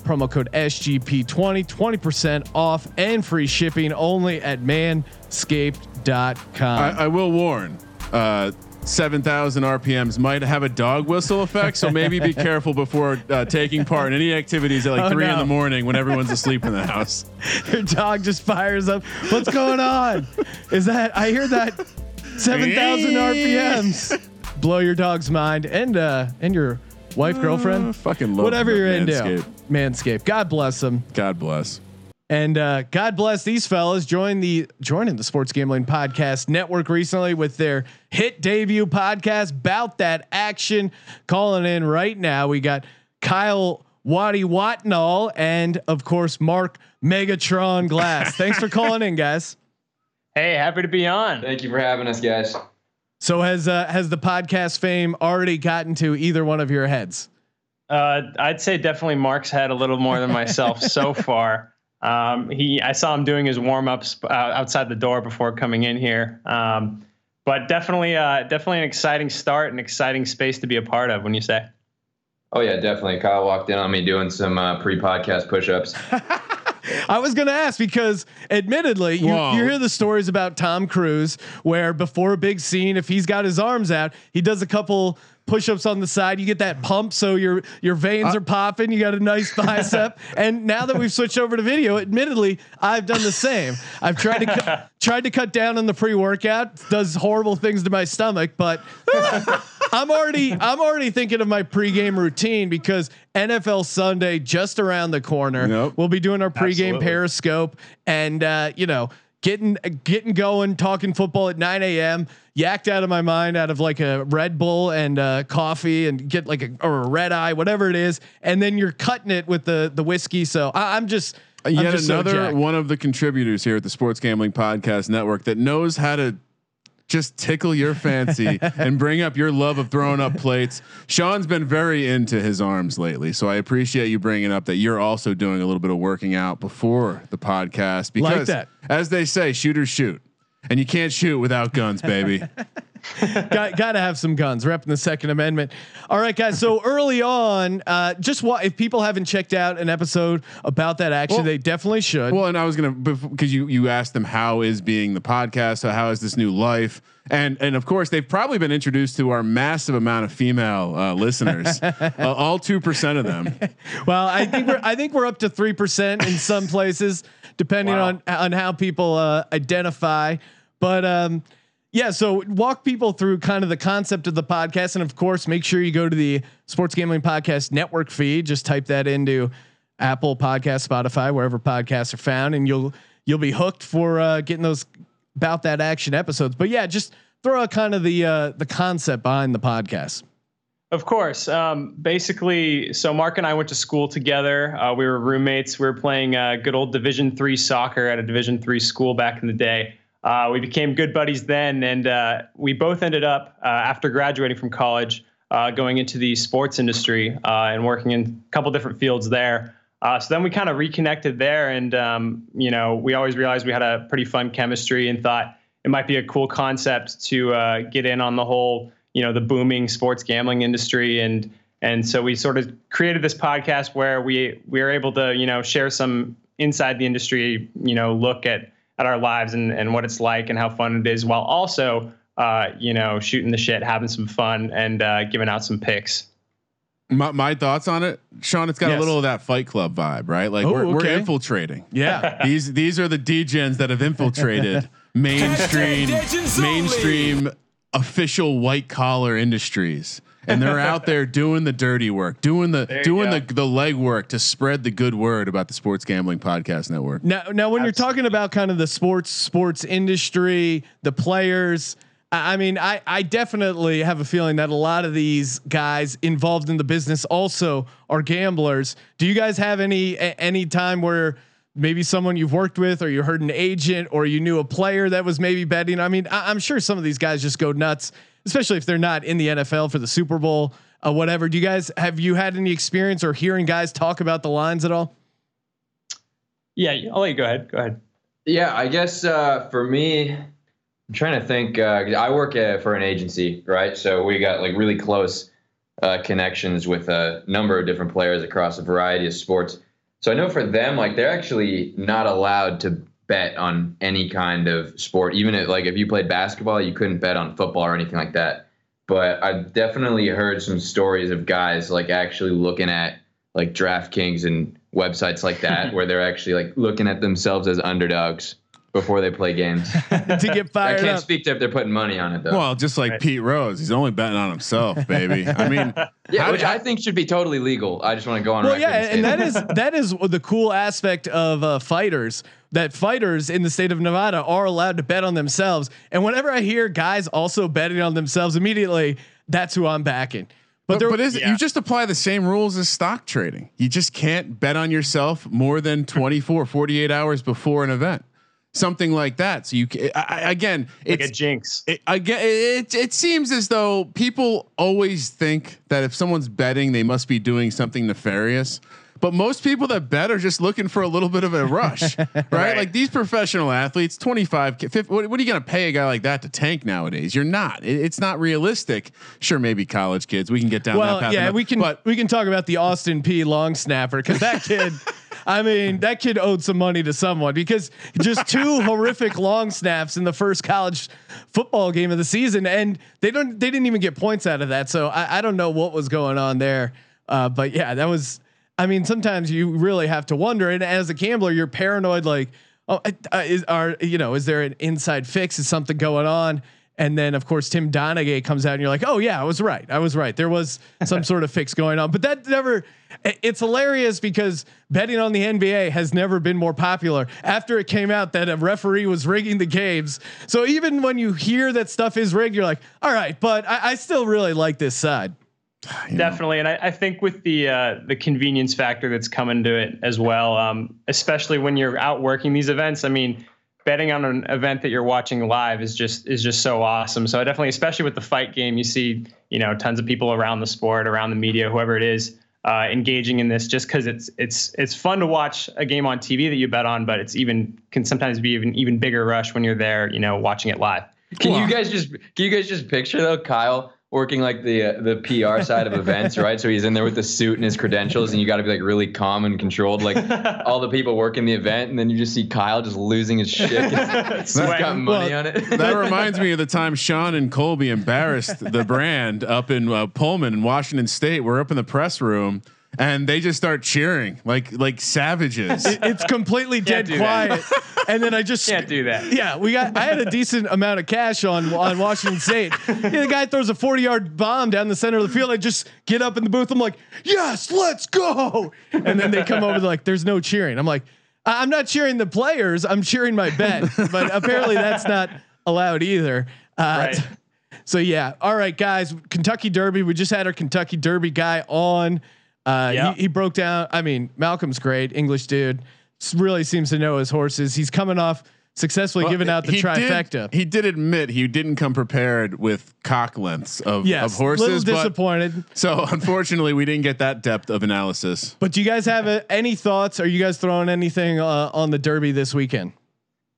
promo code SGP20, 20% off and free shipping only at manscaped.com. I, I will warn. Uh, 7,000 RPMs might have a dog whistle effect, so maybe be careful before uh, taking part in any activities at like Oh, three in the morning when everyone's asleep in the house. Your dog just fires up. What's going on? Is that, I hear that 7,000 RPMs. Blow your dog's mind and, uh, and your wife, girlfriend. Uh, fucking love whatever you're into. Manscaped. God bless them. God bless. And uh, God bless these fellas. Join the joining the Sports Gambling Podcast Network recently with their hit debut podcast. Bout that action. Calling in right now. We got Kyle Waddy Whatnall and of course Mark Megatron Glass. Thanks for calling in, guys. Hey, happy to be on. Thank you for having us, guys. So has uh, has the podcast fame already gotten to either one of your heads? Uh, I'd say definitely Mark's had a little more than myself so far. Um, he, I saw him doing his warm ups uh, outside the door before coming in here. Um, but definitely, uh, definitely an exciting start, an exciting space to be a part of. When you say, Oh yeah, definitely. Kyle walked in on me doing some uh, pre-podcast push-ups. I was going to ask because, admittedly, you, you hear the stories about Tom Cruise where before a big scene, if he's got his arms out, he does a couple push-ups on the side. You get that pump, so your your veins are popping. You got a nice bicep. and now that we've switched over to video, admittedly, I've done the same. I've tried to cut, tried to cut down on the pre-workout. Does horrible things to my stomach, but I'm already I'm already thinking of my pre-game routine because NFL Sunday just around the corner. Yep. We'll be doing our pregame Absolutely. Periscope and uh, you know getting getting going, talking football at 9 a.m. Yacked out of my mind out of like a Red Bull and uh, coffee and get like a or a red eye, whatever it is, and then you're cutting it with the the whiskey. So I, I'm just I'm Yet just another jacked. one of the contributors here at the Sports Gambling Podcast Network that knows how to just tickle your fancy and bring up your love of throwing up plates. Sean's been very into his arms lately, so I appreciate you bringing up that you're also doing a little bit of working out before the podcast because, that. as they say, shooters shoot, and you can't shoot without guns, baby. got got to have some guns. Repping the Second Amendment. All right, guys. So early on, uh, just what if people haven't checked out an episode about that action, Well- they definitely should. Well, and I was gonna because you you asked them how is being the podcast, so how is this new life, and and of course they've probably been introduced to our massive amount of female uh, listeners, uh, all two percent of them. Well, I think we're I think we're up to three percent in some places, depending Wow. on on how people uh, identify. But um, yeah, so walk people through kind of the concept of the podcast, and of course, make sure you go to the Sports Gambling Podcast Network feed. Just type that into Apple Podcast, Spotify, wherever podcasts are found, and you'll you'll be hooked for uh, getting those about that action episodes. But yeah, just throw out kind of the uh, the concept behind the podcast. Of course. Um, basically, so Mark and I went to school together. Uh, we were roommates. We were playing uh, good old Division three soccer at a Division three school back in the day. Uh, we became good buddies then, and uh, we both ended up uh, after graduating from college uh, going into the sports industry uh, and working in a couple different fields there. Uh, so then we kind of reconnected there, and um, you know we always realized we had a pretty fun chemistry and thought it might be a cool concept to get in on the whole you know the booming sports gambling industry and and so we sort of created this podcast where we we are able to you know share some inside the industry you know look at at our lives and and what it's like and how fun it is while also uh, you know shooting the shit having some fun and uh, giving out some picks My, my thoughts on it, Sean. It's got Yes. a little of that Fight Club vibe, right? Like Oh, we're, we're infiltrating. Yeah. these these are the degens that have infiltrated mainstream mainstream official white collar industries and they're out there doing the dirty work doing the There you doing go. the the legwork to spread the good word about the sports gambling podcast network Now, now, when you're talking about kind of the sports sports industry, the players, I I mean, I I definitely have a feeling that a lot of these guys involved in the business also are gamblers. Do you guys have any any time where maybe someone you've worked with, or you heard an agent, or you knew a player that was maybe betting? I mean, I, I'm sure some of these guys just go nuts, especially if they're not in the NFL for the Super Bowl, uh, whatever. Do you guys have you had any experience or hearing guys talk about the lines at all? yeah i'll let you go ahead go ahead Yeah, I guess uh, for me, I'm trying to think. Uh, 'cause I work uh, for an agency, right? So we got like really close uh, connections with a number of different players across a variety of sports. So I know for them, like they're actually not allowed to bet on any kind of sport. Even if like if you played basketball, you couldn't bet on football or anything like that. But I've definitely heard some stories of guys like actually looking at like DraftKings and websites like that where they're actually like looking at themselves as underdogs before they play games. to get fired. I can't up. speak to if they're putting money on it though. well just like pete rose he's only betting on himself baby i mean yeah, how which did- I think should be totally legal. I just want to go on Well, yeah, say and that is that is the cool aspect of uh, fighters. That fighters in the state of Nevada are allowed to bet on themselves. And whenever I hear guys also betting on themselves, immediately that's who I'm backing. But, but, there, but is it, you just apply the same rules as stock trading. You just can't bet on yourself more than 24, 48 hours before an event. Something like that. So you I, I- again, like it's a jinx it, again, it, it seems as though people always think that if someone's betting, they must be doing something nefarious. But most people that bet are just looking for a little bit of a rush, right? Like these professional athletes, 25, 50, what, what are you going to pay a guy like that to tank nowadays? You're not. It, it's not realistic. Sure, maybe college kids. We can get down that well, path. yeah, enough, we can But we can talk about the Austin Peay long snapper because that kid. I mean, that kid owed some money to someone because just two horrific long snaps in the first college football game of the season, and they don't they didn't even get points out of that. So I, I don't know what was going on there, uh, but yeah, that was. I mean, sometimes you really have to wonder, and as a gambler, you're paranoid. Like, oh, uh, is are you know, is there an inside fix? Is something going on? And then of course Tim Donaghy comes out and you're like, oh yeah, I was right. I was right. There was some sort of fix going on, but that never. It's hilarious because betting on the NBA has never been more popular. After it came out that a referee was rigging the games, so even when you hear that stuff is rigged, you're like, all right, but I, I still really like this side. You know. Definitely, and I, I, think with the uh, the convenience factor that's coming to it as well, um, especially when you're out working these events. I mean, betting on an event that you're watching live is just is just so awesome. So I definitely, especially with the fight game, you see you know tons of people around the sport, around the media, whoever it is, uh, engaging in this just because it's it's it's fun to watch a game on TV that you bet on, but it's even can sometimes be even even bigger rush when you're there, you know, watching it live. Can you guys just can you guys just picture though, Kyle? Working like the uh, the PR side of events, right? So he's in there with the suit and his credentials, and you got to be like really calm and controlled, like all the people working the event, and then you just see Kyle just losing his shit. he's got money Well, on it. that reminds me of the time Sean and Colby embarrassed the brand up in uh, Pullman in Washington State. We're up in the press room. And they just start cheering like like savages. It- it's completely dead do that. quiet, and then I just Can't do that. Yeah, we got. I had a decent amount of cash on on Washington State. Yeah, the guy throws a forty yard bomb down the center of the field. I just get up in the booth. I'm like, yes, let's go. And then they come over. Like, there's no cheering. I'm like, I- I'm not cheering the players. I'm cheering my bet. But apparently that's not allowed either. Uh, Right. So yeah, all right, guys. Kentucky Derby. We just had our Kentucky Derby guy on. Uh, Yeah. he, he broke down. I mean, Malcolm's great, English dude. Really seems to know his horses. He's coming off successfully Well, giving out the he trifecta. Did, he did admit he didn't come prepared with cock lengths of, yes, of horses. little but- disappointed. so unfortunately, we didn't get that depth of analysis. But do you guys have uh any thoughts? Are you guys throwing anything uh, on the Derby this weekend?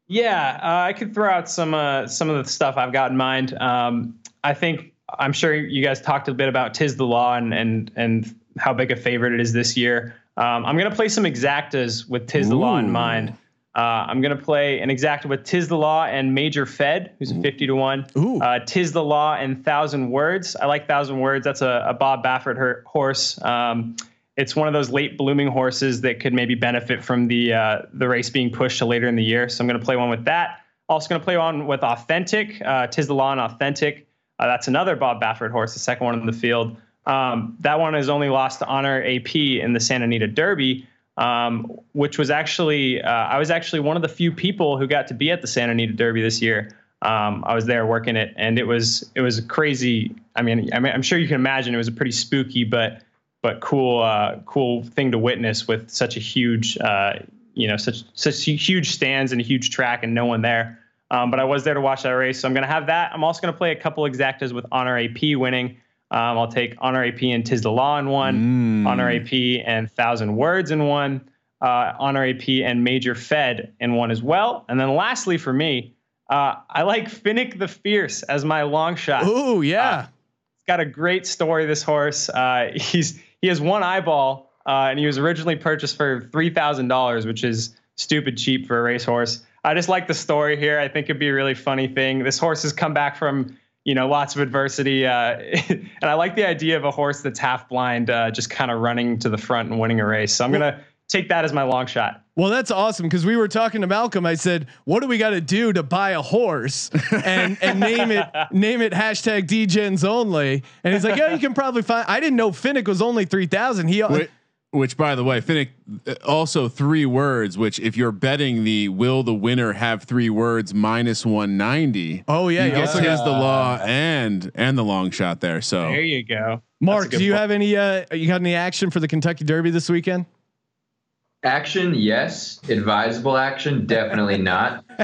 Yeah, uh, I could throw out some uh, some of the stuff I've got in mind. Um, I think I'm sure you guys talked a bit about Tiz the Law and and and how big a favorite it is this year. Um, I'm gonna play some exactas with Tiz the Law in mind. Uh, I'm gonna play an exacta with Tiz the Law and Major Fed, who's a 50 to one. Ooh. Uh, Tiz the Law and Thousand Words. I like Thousand Words. That's a, a Bob Baffert her- horse. Um, it's one of those late blooming horses that could maybe benefit from the uh, the race being pushed to later in the year. So I'm going to play one with that. Also going to play one with Authentic. Uh, Tiz the Law and Authentic. Uh, that's another Bob Baffert horse, the second one in the field. Um, that one has only lost to Honor AP in the Santa Anita Derby, um, which was actually uh, I was actually one of the few people who got to be at the Santa Anita Derby this year. Um, I was there working it, and it was it was a crazy. I mean, I mean, I'm sure you can imagine it was a pretty spooky, but but cool uh, cool thing to witness with such a huge uh, you know such such huge stands and a huge track and no one there. Um, but I was there to watch that race, so I'm going to have that. I'm also going to play a couple exactas with Honor AP winning. Um, I'll take Honor AP and Tiz the Law in one, Mm. Honor AP and Thousand Words in one, uh, Honor AP and Major Fed in one as well. And then lastly for me, uh, I like Finnick the Fierce as my long shot. Ooh, yeah. He's got a great story. This horse. Uh, he's he has one eyeball, uh, and he was originally purchased for three thousand dollars, which is stupid cheap for a racehorse. I just like the story here. I think it'd be a really funny thing. This horse has come back from you know lots of adversity, uh, and I like the idea of a horse that's half blind, uh, just kind of running to the front and winning a race. So I'm gonna take that as my long shot. Well, that's awesome because we were talking to Malcolm. I said, "What do we got to do to buy a horse and and name it name it hashtag DGens only?" And he's like, "Yeah, you can probably find." I didn't know Finnick was only three thousand. He Which, which, by the way, Finnick also three words. Which, if you're betting the will the winner have three words minus one ninety. oh yeah, you you get also his the law and and the long shot there. So There you go. Mark, That's a good do you point. have any? Uh, you got any action for the Kentucky Derby this weekend? Action, yes. Advisable action, definitely not.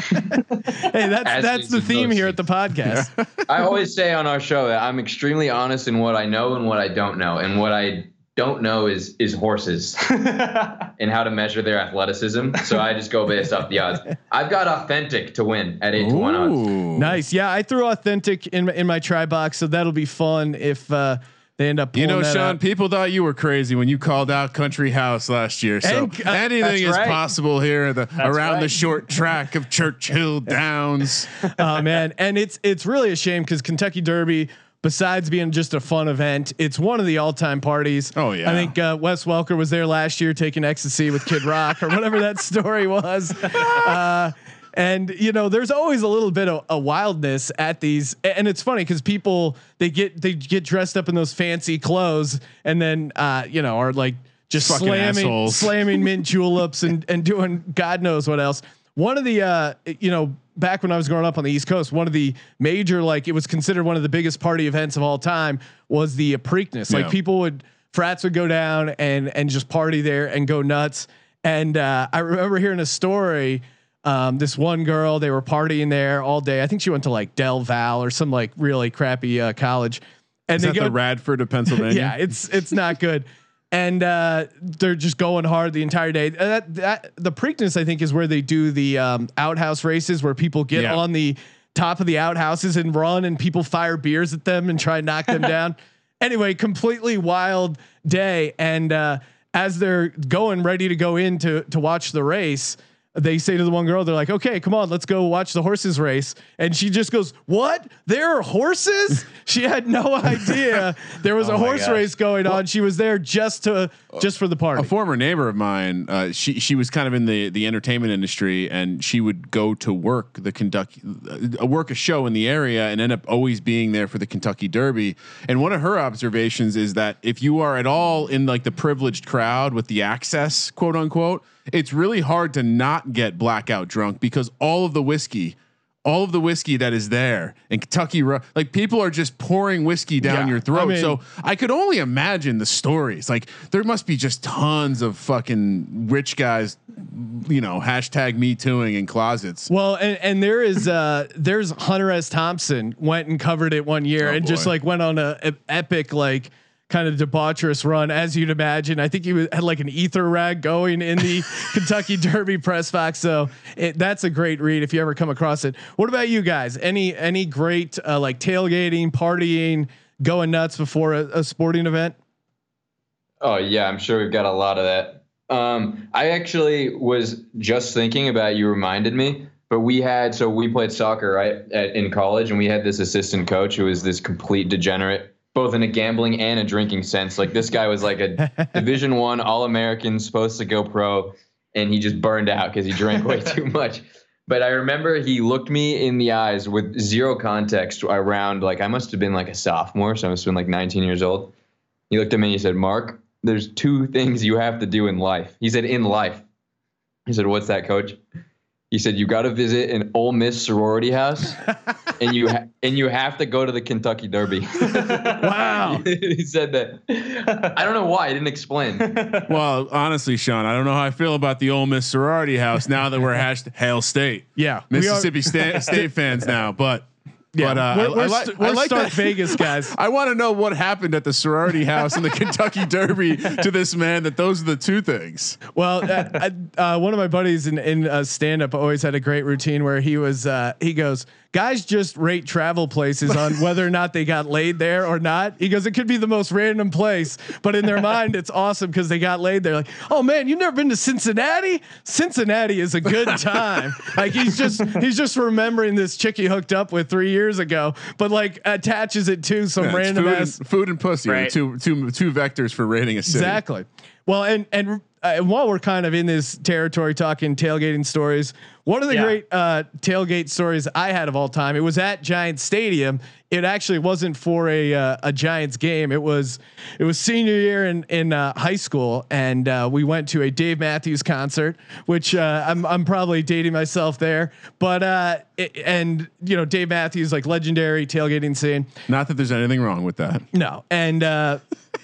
Hey, that's As that's the the theme here at the podcast. I always say on our show that I'm extremely honest in what I know and what I don't know. And what I don't know is is horses and how to measure their athleticism. So I just go based off the odds. I've got authentic to win at eight to one odds. Nice. Yeah, I threw authentic in my, in my try box, so that'll be fun if uh, They end up You know, Sean, out. people thought you were crazy when you called out Country House last year. So And, uh, anything is right. possible here the, around the short track of Churchill Downs. oh man, and it's it's really a shame because Kentucky Derby, besides being just a fun event, it's one of the all time parties. Oh, yeah. I think uh, Wes Welker was there last year taking ecstasy with Kid Rock or whatever that story was. Uh, and you know, there's always a little bit of a wildness at these, and it's funny because people they get they get dressed up in those fancy clothes, and then uh, you know are like just Fucking slamming assholes. slamming mint juleps and and doing God knows what else. One of the uh, you know back when I was growing up on the East Coast, one of the major like it was considered one of the biggest party events of all time was the Preakness. Like Yeah. people would frats would go down and and just party there and go nuts. And uh, I remember hearing a story. Um, this one girl, they were partying there all day. I think she went to like Del Val or some like really crappy uh, college. And Is they that go, the Radford of Pennsylvania? yeah, it's it's not good. And uh, they're just going hard the entire day. Uh, That, that the Preakness, I think, is where they do the um, outhouse races, where people get Yeah. on the top of the outhouses and run, and people fire beers at them and try and knock them down. Anyway, completely wild day. And uh, as they're going ready to go in to to watch the race, they say to the one girl, they're like, okay, come on, let's go watch the horses race. And she just goes, what? There are horses? she had no idea there was a Oh my horse race going on. She was there just to, just for the party. a former neighbor of mine, uh, she she was kind of in the the entertainment industry, and she would go to work the Kentucky, uh, work a show in the area, and end up always being there for the Kentucky Derby. And one of her observations is that if you are at all in like the privileged crowd with the access, quote unquote, it's really hard to not get blackout drunk because all of the whiskey. All of the whiskey that is there in Kentucky, like people are just pouring whiskey down Yeah, your throat. I mean- so I could only imagine the stories. Like there must be just tons of fucking rich guys, you know, hashtag me tooing in closets. Well, and, and there is uh there's Hunter S. Thompson went and covered it one year Oh, and just like went on a, a epic like kind of debaucherous run as you'd imagine. I think he was, had like an ether rag going in the Kentucky Derby press box. So it, that's a great read if you ever come across it. What about you guys? Any any great uh, like tailgating, partying, going nuts before a, a sporting event? Oh yeah, I'm sure we've got a lot of that. Um, I actually was just thinking about you reminded me, but we had so we played soccer right at, in college, and we had this assistant coach who was this complete degenerate, both in a gambling and a drinking sense. Like this guy was like a Division One All American, supposed to go pro, and he just burned out because he drank way too much. But I remember he looked me in the eyes with zero context around like I must have been like a sophomore, so I must have been like 19 years old. He looked at me and he said, Mark, there's two things you have to do in life. He said, in life. He said, What's that, coach? He said, You got to visit an Ole Miss sorority house and you ha- and you have to go to the Kentucky Derby. Wow. he said that. I don't know why. I didn't explain. Well, honestly, Sean, I don't know how I feel about the Ole Miss sorority house now that we're hashed Hail State, Yeah, we are- Mississippi State, State fans now. But Yeah, but uh, we're, I- we're, I like- st- I we're like Stark that. Vegas guys. I want to know what happened at the sorority house in the Kentucky Derby to this man. That those are the two things. Well, uh, I, uh, one of my buddies in in uh, stand up always had a great routine where he was uh, he goes, guys just rate travel places on whether or not they got laid there or not. He goes, it could be the most random place, but in their mind, it's awesome because they got laid there. Like, oh man, you've never been to Cincinnati? Cincinnati is a good time. like he's just he's just remembering this chick he hooked up with three years ago, but like attaches it to some Yeah, random food, ass and, food and pussy, are the Right. two two two vectors for rating a city. Exactly. Well, and and uh, and while we're kind of in this territory talking tailgating stories, one of the Yeah. great uh, tailgate stories I had of all time. It was at Giants Stadium. It actually wasn't for a uh, a Giants game. It was it was senior year in in uh, high school, and uh, we went to a Dave Matthews concert, which uh, I'm I'm probably dating myself there, but uh, it, and you know Dave Matthews like legendary tailgating scene. Not that there's anything wrong with that. No. And uh,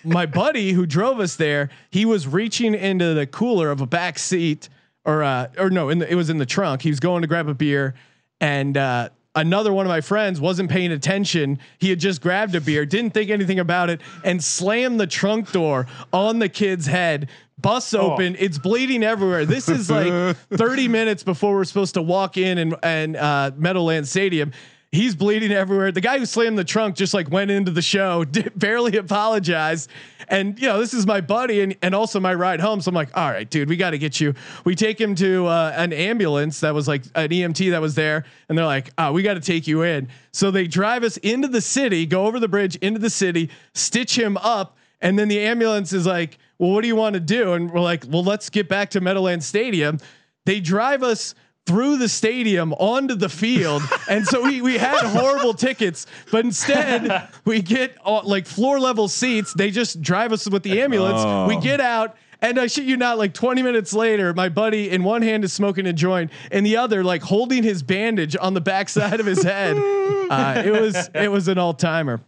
my buddy who drove us there, he was reaching into the cooler of a back seat, or uh, or no, in the, it was in the trunk. He was going to grab a beer, and uh, another one of my friends wasn't paying attention. He had just grabbed a beer, didn't think anything about it, and slammed the trunk door on the kid's head. Bust open, it's bleeding everywhere. This is like 30 minutes before we're supposed to walk in and and uh, Meadowlands Stadium. He's bleeding everywhere. The guy who slammed the trunk just like went into the show, did, barely apologized. And you know, this is my buddy and, and also my ride home. So I'm like, all right, dude, we got to get you. We take him to uh, an ambulance that was like an EMT that was there, and they're like, oh, we got to take you in. So they drive us into the city, go over the bridge into the city, stitch him up, and then the ambulance is like, well, what do you want to do? And we're like, well, let's get back to Meadowlands Stadium. They drive us through the stadium onto the field. and so we, we had horrible tickets, but instead we get uh, like floor level seats. They just drive us with the ambulance. Oh. We get out. And I shit you not, like 20 minutes later, my buddy in one hand is smoking a joint, and the other like holding his bandage on the backside of his head. Uh, it was it was an all timer.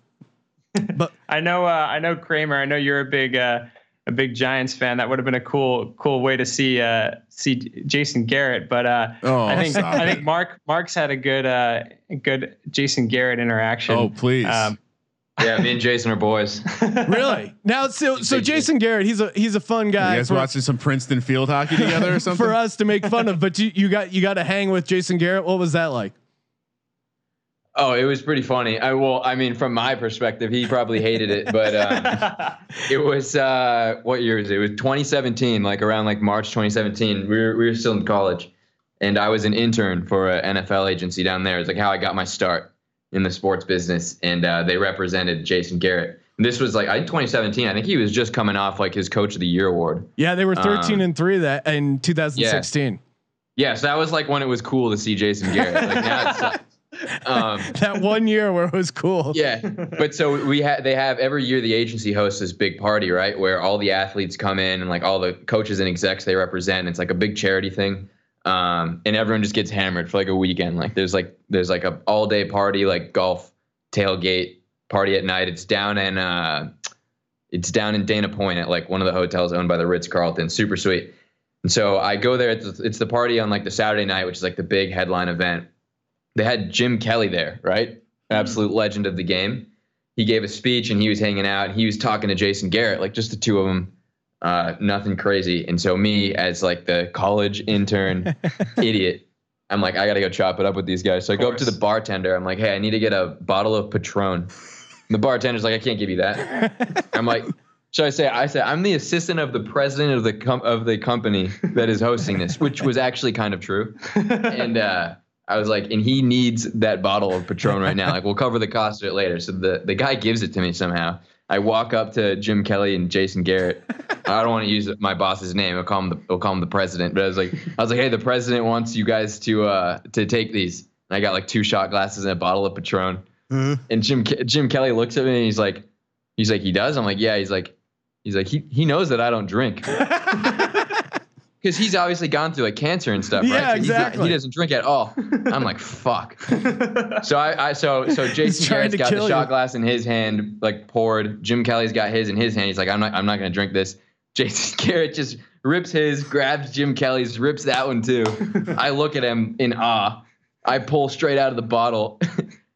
But I know, uh, I know Kramer. I know you're a big, uh, a big Giants fan. That would have been a cool, cool way to see uh, see Jason Garrett. But uh, Oh, I think I think Mark Mark's had a good, uh, good Jason Garrett interaction. Oh, please. Um, Yeah, me and Jason are boys. really, now so so Jason Garrett, he's a he's a fun guy. you guys for- watching some Princeton field hockey together or something? for us to make fun of, but you, you got you got to hang with Jason Garrett. What was that like? Oh, it was pretty funny. I well, I mean, from my perspective, he probably hated it, but um, it was uh, what year is it? It was 2017, like around like March 2017. We were we were still in college, and I was an intern for an NFL agency down there. It's like how I got my start in the sports business, and uh, they represented Jason Garrett. And this was like I 2017. I think he was just coming off like his Coach of the Year award. Yeah, they were 13 Um, and 3 that in 2016. Yeah, so that was like when it was cool to see Jason Garrett. Like now it sucks. Um, That one year where it was cool. yeah but so we have they have every year the agency hosts this big party right? Where all the athletes come in and like all the coaches and execs they represent it's like a big charity thing. Um, and everyone just gets hammered for like a weekend. Like there's like there's like a all day party like golf tailgate party at night. It's down in uh it's down in dana point at like one of the hotels owned by the ritz-carlton. Super sweet. And so i go there it's, it's the party on like the saturday night which is like the big headline event they had Jim Kelly there, right? Absolute legend of the game. He gave a speech and he was hanging out. He was talking to Jason Garrett, like just the two of them. Uh, nothing crazy. And so me, as like the college intern idiot, I'm like, I gotta go chop it up with these guys. So I go up to the bartender. I'm like, Hey, I need to get a bottle of Patron. And the bartender's like, I can't give you that. I'm like, should I say? I said I'm the assistant of the president of the com- of the company that is hosting this, which was actually kind of true. And uh, I was like, and he needs that bottle of Patron right now. Like, we'll cover the cost of it later. So the the guy gives it to me somehow. I walk up to Jim Kelly and Jason Garrett. I don't want to use my boss's name. I'll call him the I'll call him the president. But I was like, I was like, hey, the president wants you guys to uh to take these. And I got like two shot glasses and a bottle of Patron. And Jim Jim Kelly looks at me and he's like, he's like, he does. I'm like, yeah. He's like, he's like, he he knows that I don't drink. Because he's obviously gone through like cancer and stuff, Yeah, right? So not- exactly. he doesn't drink at all. I'm like, fuck. so I, I so so Jason Garrett's got the kill shot you. glass in his hand, like poured. Jim Kelly's got his in his hand. He's like, I'm not I'm not gonna drink this. Jason Garrett just rips his, grabs Jim Kelly's, rips that one too. I look at him in awe. I pull straight out of the bottle.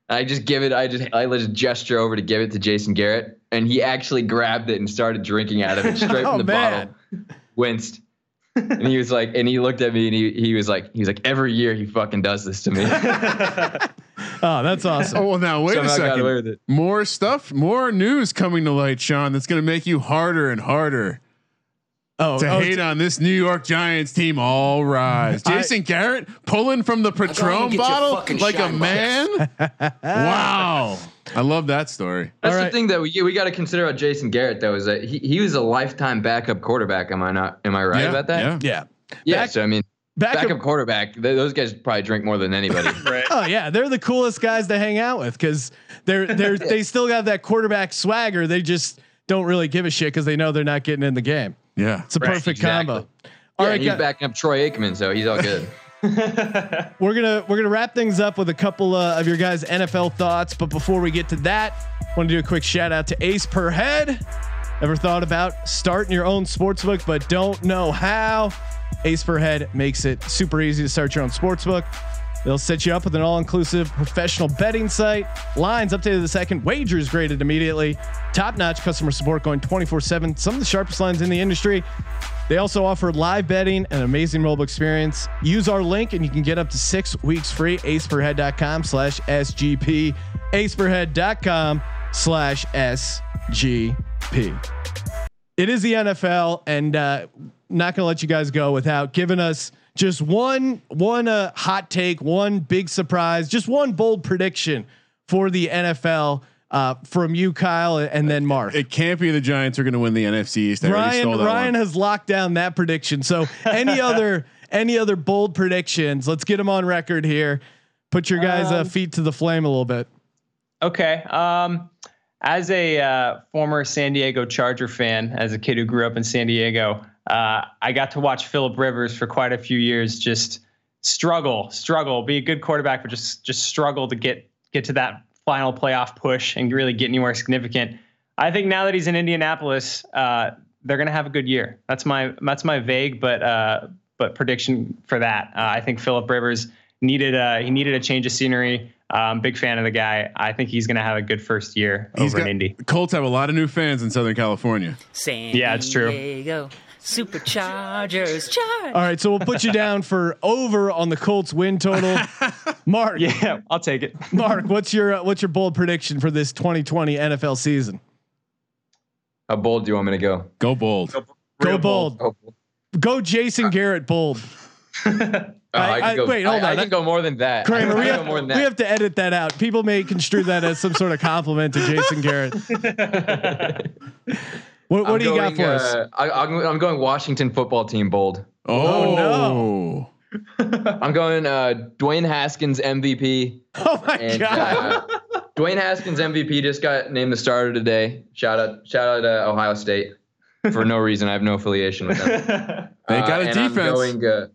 I just give it. I just I just gesture over to give it to Jason Garrett, and he actually grabbed it and started drinking out of it straight Oh, from the man. bottle. Winced, and he was like, and he looked at me, and he he was like, he was like, every year he fucking does this to me. Oh, that's awesome. Oh well, now wait Somehow a got second. away with it. More stuff, more news coming to light, Sean. That's going to make you harder and harder Oh, to oh, hate on this New York Giants team. All rise, I- Jason Garrett pulling from the Patron bottle like a shine man. wow, I love that story. That's All the right. thing that we we got to consider about Jason Garrett though is that he, he was a lifetime backup quarterback. Am I not? Am I right Yeah, about that? yeah. yeah. Yeah. Back- so I mean, Back backup quarterback. Th- those guys probably drink more than anybody. Oh yeah, they're the coolest guys to hang out with because they're they're they still got that quarterback swagger. They just don't really give a shit because they know they're not getting in the game. Yeah. It's a perfect exactly. combo. yeah, All right, he's guys, backing up Troy Aikman, so he's all good. we're gonna we're gonna wrap things up with a couple uh, of your guys' NFL thoughts. But before we get to that, want to do a quick shout out to Ace Per Head. Ever thought about starting your own sportsbook but don't know how? Ace per head makes it super easy to start your own sports book. They'll set you up with an all-inclusive professional betting site, lines updated the second, wagers graded immediately, top-notch customer support going 24/7. Some of the sharpest lines in the industry. They also offer live betting and an amazing mobile experience. Use our link and you can get up to six weeks free. aceperhead.com slash SGP. aceperhead.com slash SGP. It is the NFL and uh, not going to let you guys go without giving us just one one uh, hot take, one big surprise, just one bold prediction for the NFL uh, from you, Kyle, and then Mark. It can't be the Giants are going to win the NFC East. I already stole Ryan that Ryan one. has locked down that prediction. So any other any other bold predictions? Let's get them on record here. Put your guys' uh, Um, feet to the flame a little bit. Okay. Um, as a uh, former San Diego Charger fan, as a kid who grew up in San Diego, uh, I got to watch Philip Rivers for quite a few years just struggle, struggle, be a good quarterback, but just just struggle to get get to that final playoff push and really get anywhere significant. I think now that he's in Indianapolis, uh, they're going to have a good year. That's my that's my vague but uh, but prediction for that. Uh, I think Philip Rivers needed a he needed a change of scenery. Um, big fan of the guy. I think he's going to have a good first year He's over got- in Indy. Colts have a lot of new fans in Southern California. San Yeah, it's true. Diego Superchargers. Charge. All right, so we'll put you down for over on the Colts win total. Mark, Yeah, I'll take it. Mark, what's your uh, what's your bold prediction for this 2020 NFL season? How bold do you want me to go? Go bold. Go bold. Oh, Go Jason Garrett bold. Oh, I- can I- go, wait, hold I, on. I can go more than that. Kramer, we have, more than we have to edit that out. People may construe that as some sort of compliment to Jason Garrett. What, what do you got going, for us? uh, I, I'm, I'm going Washington football team bold. Oh, no. I'm going uh, Dwayne Haskins MVP. Oh my And god! uh, Dwayne Haskins MVP just got named the starter today. Shout out, shout out to Ohio State for no reason. I have no affiliation with them. They got a defense. I'm going, uh,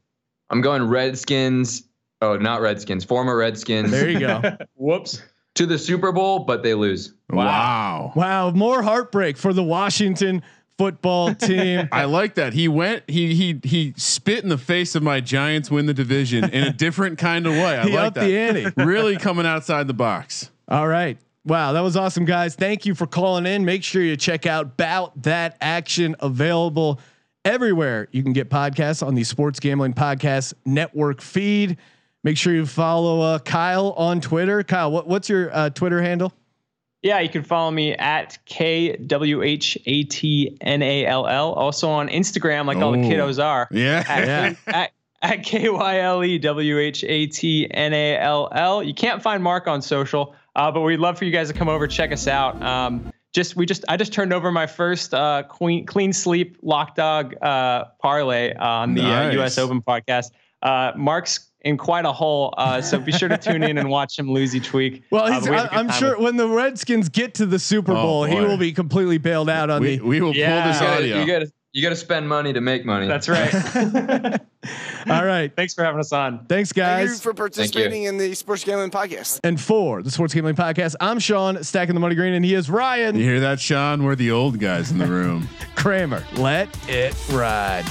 I'm going Redskins. Oh, not Redskins. Former Redskins there you go. Whoops. To the Super Bowl, but they lose. Wow. Wow, more heartbreak for the Washington football team. I like that. He went. He he he spit in the face of my Giants win the division in a different kind of way. I He like that. the ante. really coming outside the box. All right. Wow, that was awesome, guys. Thank you for calling in. Make sure you check out Bout That Action available everywhere. You can get podcasts on the Sports Gambling Podcast Network feed. Make sure you follow uh, Kyle on Twitter. Kyle, what, what's your uh, Twitter handle? Yeah, you can follow me at K W H A T N A L L. Also on Instagram, like all the Oh. kiddos are. Yeah. At, at, at K Y L E W H A T N A L L. You can't find Mark on social, uh, but we'd love for you guys to come over check us out. Um, just we just I just turned over my first uh, clean clean sleep lock dog uh, parlay on the uh, Nice. U.S. Open podcast. Uh, Mark's in quite a hole, uh, so be sure to tune in and watch him lose each week. Well, Uh, he's, but we had a I, good I'm sure with- when the Redskins get to the Super Oh, Bowl, he will be completely bailed out on we, the. we will Yeah. pull this You audio. you gotta, you gotta spend money to make money. That's right. All right. Thanks for having us on. Thanks, Thank you guys. for participating in the Sports Gambling Podcast. And for the Sports Gambling Podcast, I'm Sean, stacking the money green, and he is Ryan you hear that, Sean? We're the old guys in the room. Kramer. Let it ride.